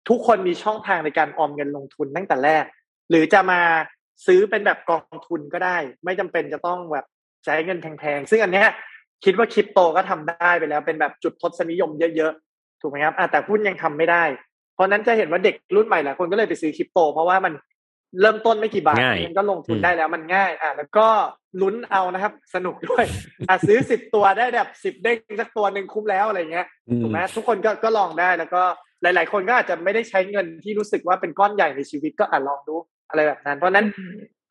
Speaker 5: ทุกคนมีช่องทางในการออมเงินลงทุนตั้งแต่แรก หรือจะมาซื้อเป็นแบบกองทุนก็ได้ ไม่จำเป็นจะต้องแบบใช้เงินแพงๆซึ่งอันเนี้ยคิดว่าคริปโตก็ทำได้ไปแล้วเป็นแบบจุดทศนิยมเยอะๆถูกไหมครับแต่หุ้นยังทำไม่ได้ เพราะนั้นจะเห็นว่าเด็กรุ่นใหม่หลายคนก็เลยไปซื้อคริปโต เพราะว่ามันเริ่มต้นไม่กี่บาทมันก็ลงทุนได้แล้วมันง่าย อะแล้วก็ลุ้นเอานะครับ สนุกด้วยอะซื้อสิบตัวได้แบบสิบเด้งสักตัวหนึ่งคุ้มแล้วอะไรเงี้ยถูกไหมทุกคนก็ก็ลองได้แล้วก็หลาย ๆ คนก็อาจจะไม่ได้ใช้เงินที่รู้สึกว่าเป็นก้อนใหญ่ในชีวิตก็อะลองดูอะไรแบบนั้น เพราะนั้น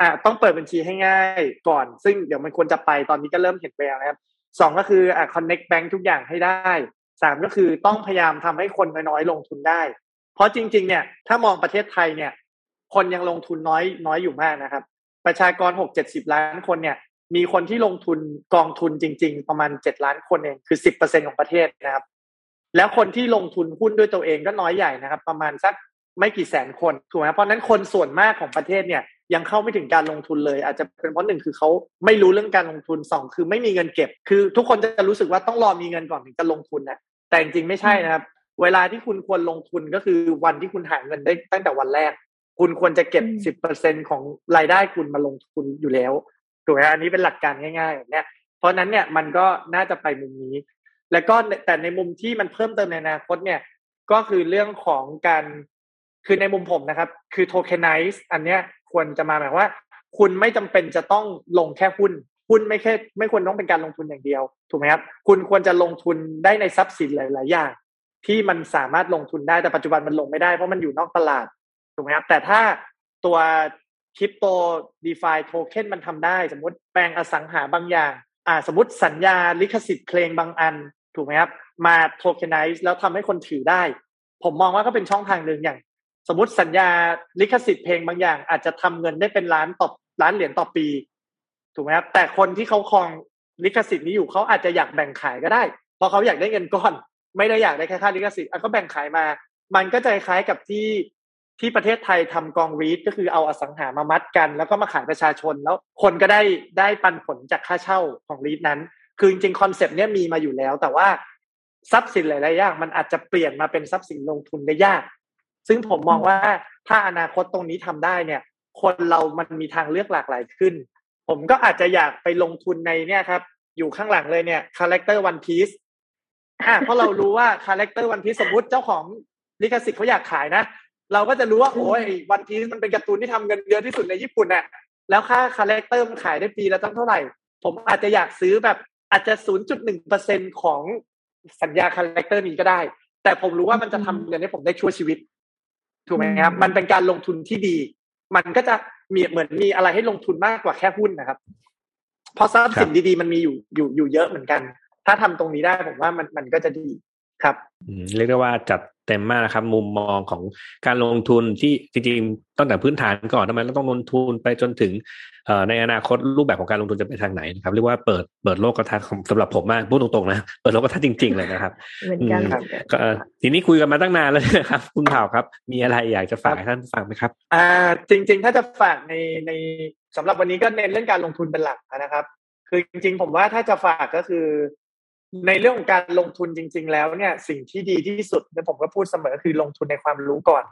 Speaker 5: อะต้องเปิดบัญชีให้ง่ายก่อน ซึ่งเดี๋ยวมันควรจะไปตอนนี้ก็เริ่มเห็นแววนะครับสองก็คืออะ connect bank ทุกอย่างให้ได้สามก็คือต้องพยายามทำให้คนน้อยๆลงทุนได้ เพราะจริง ๆ เนี่ยถ้ามองประเทศไทยเนี่ย คนยังลงทุนน้อยน้อยอยู่มากนะครับ ประชากรหกเจ็ดสิบล้านคนเนี่ย มีคนที่ลงทุนกองทุนจริง ๆ ประมาณเจ็ดล้านคนเองคือสิบเปอร์เซ็นของประเทศนะครับ แล้วคนที่ลงทุนหุ้นด้วยตัวเองก็น้อยใหญ่นะครับ ประมาณสักไม่กี่แสนคนถูกไหมเพราะนั้นคนส่วนมากของประเทศเนี่ยยังเข้าไม่ถึงการลงทุนเลย อาจจะเป็นเพราะหนึ่งคือเขาไม่รู้เรื่องการลงทุนสองคือไม่มีเงินเก็บ คือทุกคนจะรู้สึกว่าต้องรอมีเงินก่อนถึงจะลงทุนนะแต่จริงๆไม่ใช่นะครับ เวลาที่คุณควรลงทุนก็คือวันที่คุณหาเงินได้ตั้งแต่วันแรก คุณควรจะเก็บสิบเปอร์เซ็นของรายได้คุณมาลงทุนอยู่แล้วถูกไหมอันนี้เป็นหลักการง่ายๆแบบนี้เพราะนั้นเนี่ยมันก็น่าจะไปมุมนี้ แล้วก็แต่ในมุมที่มันเพิ่มเติมในอนาคตเนี่ยก็คือเรื่องของการคือในมุมผมนะครับ คือโทเคนไนซ์อันเนี้ยควรจะมาหมายว่า คุณไม่จำเป็นจะต้องลงแค่หุ้นหุ้นไม่แค่ไม่ควรต้องเป็นการลงทุนอย่างเดียว ถูกไหมครับ คุณควรจะลงทุนได้ในทรัพย์สินหลาย ๆ อย่าง ที่มันสามารถลงทุนได้แต่ปัจจุบันมันลงไม่ได้เพราะมันอยู่นอกตลาดถูกไหมครับแต่ถ้าตัวคริปโต DeFi token มันทำได้ สมมติแปลงอสังหาบางอย่างอ่าสมมติสัญญาลิขสิทธิ์เพลงบางอัน ถูกไหมครับ มา tokenize แล้วทำให้คนถือได้ ผมมองว่าก็เป็นช่องทางหนึ่งอย่าง สมมติสัญญาลิขสิทธิ์เพลงบางอย่าง อาจจะทำเงินได้เป็นล้านต่อล้านเหรียญต่อปี ถูกไหมครับแต่คนที่เขาครองลิขสิทธิ์นี้อยู่เขาอาจจะอยากแบ่งขายก็ได้ เพราะเขาอยากได้เงินก้อน ไม่ได้อยากได้แค่ค่าลิขสิทธิ์ก็แบ่งขายมา มันก็จะคล้ายกับที่ที่ประเทศไทยทำกองรีดก็คือเอาอสังหามามัดกัน แล้วก็มาขายประชาชนแล้วคนก็ได้ได้ปันผลจากค่าเช่าของรีดนั้น คือจริงๆคอนเซปต์เนี้ยมีมาอยู่แล้ว แต่ว่าทรัพย์สินหลายๆอย่างมันอาจจะเปลี่ยนมาเป็นทรัพย์สินลงทุนได้ยาก ซึ่งผมมองว่าถ้าอนาคตตรงนี้ทำได้เนี่ย คนเรามันมีทางเลือกหลากหลายขึ้น ผมก็อาจจะอยากไปลงทุนในเนี่ยครับ อยู่ข้างหลังเลยเนี่ย character One Piece อ่าเพราะเรารู้ว่า character One Piece สมมติเจ้าของลิขสิทธิ์เขาอยากขายนะ เราก็จะรู้ว่าโอ้ย One Piece มันเป็นการ์ตูนที่ทำเงินเยอะที่สุดในญี่ปุ่นน่ะแล้วค่า character มันขายได้ปีละตั้งเท่าไหร่ ผมอาจจะอยากซื้อแบบอาจจะ 0.1เปอร์เซ็นของสัญญา character นี้ก็ได้ แต่ผมรู้ว่ามันจะทำเงินให้ผมได้ชั่วชีวิต ถูกไหมครับ มันเป็นการลงทุนที่ดี มันก็จะมีเหมือนมีอะไรให้ลงทุนมากกว่าแค่หุ้นนะครับ เพราะทรัพย์สินดีๆ มันมีอยู่อยู่อยู่เยอะเหมือนกัน ถ้าทำตรงนี้ได้ผมว่ามันมันก็จะดีครับ
Speaker 2: เรียกได้ว่าจัดเต็มมากนะครับ มุมมองของการลงทุนที่จริงๆตั้งแต่พื้นฐานก่อนทำไมเราต้องลงทุนไปจนถึงในอนาคตรูปแบบของการลงทุนจะไปทางไหนนะครับเรียกว่าเปิดเปิดโลกกระทัดสำหรับผมมากพูดตรงๆนะเปิดโลกกระทัดจริง ๆ เลยนะครับ
Speaker 1: เหมือนกันครับ
Speaker 2: ทีนี้คุยกันมาตั้งนานแล้วนะครับ คุณเผ่าครับ มีอะไรอยากจะฝากให้ท่านฟังไหมครับ
Speaker 5: อ่า จริง ๆ ถ้าจะฝากในในสำหรับวันนี้ก็เน้นเรื่องการลงทุนเป็นหลักนะครับ คือจริง ๆ ผมว่าถ้าจะฝากก็คือ ในเรื่องของการลงทุนจริง ๆ แล้วเนี่ยสิ่งที่ดีที่สุดเนี่ยผมก็พูดเสมอคือลงทุนในความรู้ก่อน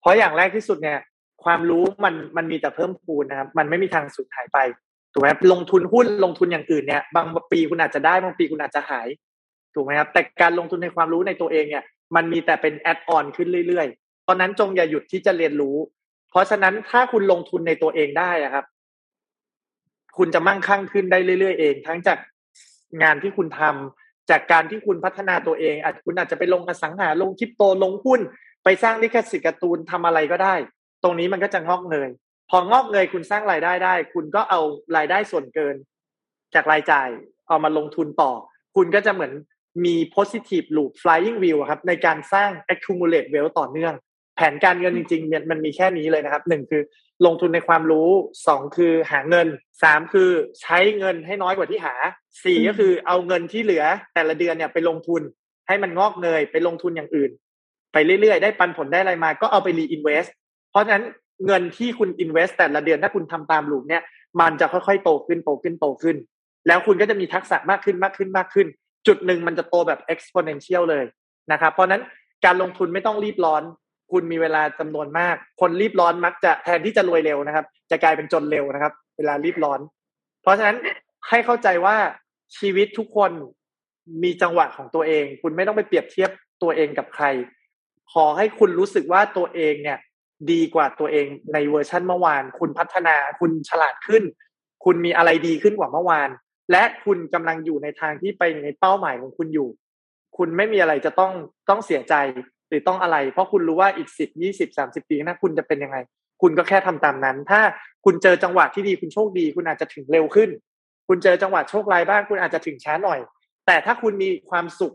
Speaker 5: เพราะอย่างแรกที่สุดเนี่ย ความรู้มันมันมีแต่เพิ่มพูนนะครับมันไม่มีทางสูญหายไปถูกไหมลงทุนหุ้นลงทุนอย่างอื่นเนี่ย บางปีคุณอาจจะได้บางปีคุณอาจจะหายถูกไหมครับแต่การลงทุนในความรู้ในตัวเองเนี่ย มันมีแต่เป็นแอดออนขึ้นเรื่อยๆตอนนั้นจงอย่าหยุดที่จะเรียนรู้ เพราะฉะนั้นถ้าคุณลงทุนในตัวเองได้ครับ คุณจะมั่งคั่งขึ้นได้เรื่อยๆเอง ทั้งจาก งานที่คุณทำจากการที่คุณพัฒนาตัวเองอาจคุณอาจจะไปลงอสังหาลงคริปโตลงหุ้น ไปสร้างลิขสิทธิ์การ์ตูนทำอะไรก็ได้ ตรงนี้มันก็จะงอกเงยพองอกเงยคุณสร้างรายได้ได้ คุณก็เอารายได้ส่วนเกิน จากรายจ่ายเอามาลงทุนต่อ คุณก็จะเหมือนมี positive loop flying wheel ครับในการสร้าง accumulate wealth ต่อเนื่อง แผนการเงินจริงๆมันมีแค่นี้เลยนะครับหนึ่งคือลงทุนในความรู้สองคือหาเงินสามคือใช้เงินให้น้อยกว่าที่หาสี่ก็คือเอาเงินที่เหลือ แต่ละเดือนเนี่ยไปลงทุนให้มันงอกเงยไปลงทุนอย่างอื่น ไปเรื่อยๆ ได้ปันผลได้อะไรมาก็เอาไปรีอินเวสเพราะฉะนั้นเงินที่คุณอินเวสแต่ละเดือนถ้าคุณทำตามลูกเนี่ย มันจะค่อยๆโตขึ้นโตขึ้นโตขึ้น แล้วคุณก็จะมีทักษะมากขึ้นมากขึ้นมากขึ้น จุดหนึ่งมันจะโตแบบ exponential เลยนะครับเพราะนั้นการลงทุนไม่ต้องรีบร้อน คุณมีเวลาจำนวนมาก คนรีบร้อนมักจะแทนที่จะรวยเร็วนะครับ จะกลายเป็นจนเร็วนะครับ เวลารีบร้อน เพราะฉะนั้นให้เข้าใจว่าชีวิตทุกคนมีจังหวะของตัวเอง คุณไม่ต้องไปเปรียบเทียบตัวเองกับใคร ขอให้คุณรู้สึกว่าตัวเองเนี่ย ดีกว่าตัวเองในเวอร์ชั่นเมื่อวาน คุณพัฒนาคุณฉลาดขึ้น คุณมีอะไรดีขึ้นกว่าเมื่อวาน และคุณกำลังอยู่ในทางที่ไปในเป้าหมายของคุณอยู่ คุณไม่มีอะไรจะต้องต้องเสียใจ หรือต้องอะไร เพราะคุณรู้ว่าอีกสิบยี่สิบสามสิบปีนะคุณจะเป็นยังไง คุณก็แค่ทำตามนั้น ถ้าคุณเจอจังหวะที่ดีคุณโชคดี คุณอาจจะถึงเร็วขึ้น คุณเจอจังหวะโชคร้ายบ้าง คุณอาจจะถึงช้าหน่อย แต่ถ้าคุณมีความสุข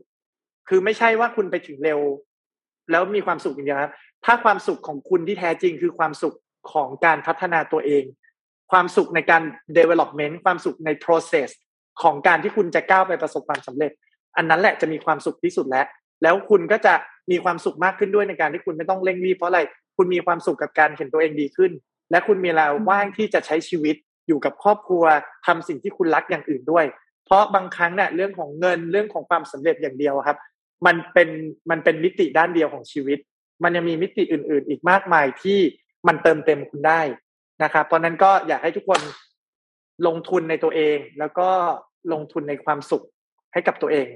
Speaker 5: คือไม่ใช่ว่าคุณไปถึงเร็ว แล้วมีความสุขอย่างเดียวครับ ถ้าความสุขของคุณที่แท้จริงคือความสุขของการพัฒนาตัวเอง ความสุขในการ development ความสุขใน process ของการที่คุณจะก้าวไปประสบความสำเร็จ อันนั้นแหละจะมีความสุขที่สุดแล้ว แล้วคุณก็จะ มีความสุขมากขึ้นด้วยในการที่คุณไม่ต้องเร่งรีบเพราะอะไรคุณมีความสุขกับการเห็นตัวเองดีขึ้น และคุณมีเวลาว่างที่จะใช้ชีวิตอยู่กับครอบครัวทำสิ่งที่คุณรักอย่างอื่นด้วย เพราะบางครั้งเนี่ยเรื่องของเงินเรื่องของความสำเร็จอย่างเดียวครับ มันเป็นมันเป็นมิติด้านเดียวของชีวิต มันยังมีมิติอื่น ๆ อีกมากมายที่มันเติมเต็มคุณได้นะครับ เพราะนั้นก็อยากให้ทุกคนลงทุนในตัวเอง แล้วก็ลงทุนในความสุขให้กับตัวเอง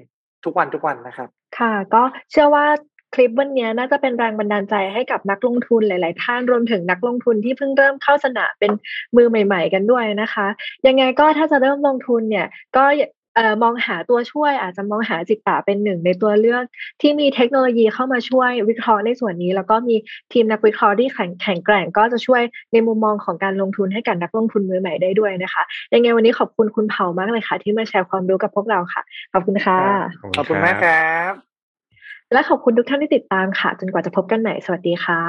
Speaker 5: ทุกวันทุกวันนะครับ
Speaker 1: ค่ะ ก็เชื่อว่า คลิปวันนี้น่าจะเป็นแรงบันดาลใจให้กับนักลงทุนหลาย ๆ ท่านรวมถึงนักลงทุนที่เพิ่งเริ่มเข้าสนามเป็นมือใหม่ ๆ กันด้วยนะคะ ยังไงก็ถ้าจะเริ่มลงทุนเนี่ยก็เอ่อมองหาตัวช่วยอาจจะมองหาจิตตะเป็นหนึ่งในตัวเลือก ที่มีเทคโนโลยีเข้ามาช่วยวิเคราะห์ในส่วนนี้ แล้วก็มีทีมนักวิเคราะห์ที่แข็งแข็งแกร่งก็จะช่วยในมุมมองของการลงทุนให้กับนักลงทุนมือใหม่ได้ด้วยนะคะยังไงวันนี้ขอบคุณคุณเผามากเลยค่ะ ที่มาแชร์ความรู้กับพวกเราค่ะ ขอบคุณค่ะ
Speaker 5: ขอบคุณมากครับ
Speaker 1: และขอบคุณทุกท่านที่ติดตามค่ะ จนกว่าจะพบกันใหม่สวัสดีค่ะ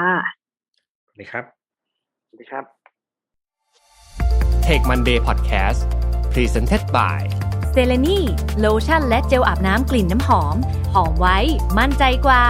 Speaker 2: สวัสดีครับ
Speaker 5: สวัสดีครับ
Speaker 3: Take Monday Podcast Presented by
Speaker 4: เซเลนีโลชั่นและเจลอาบน้ำกลิ่นน้ำหอม หอมไว้ มั่นใจกว่า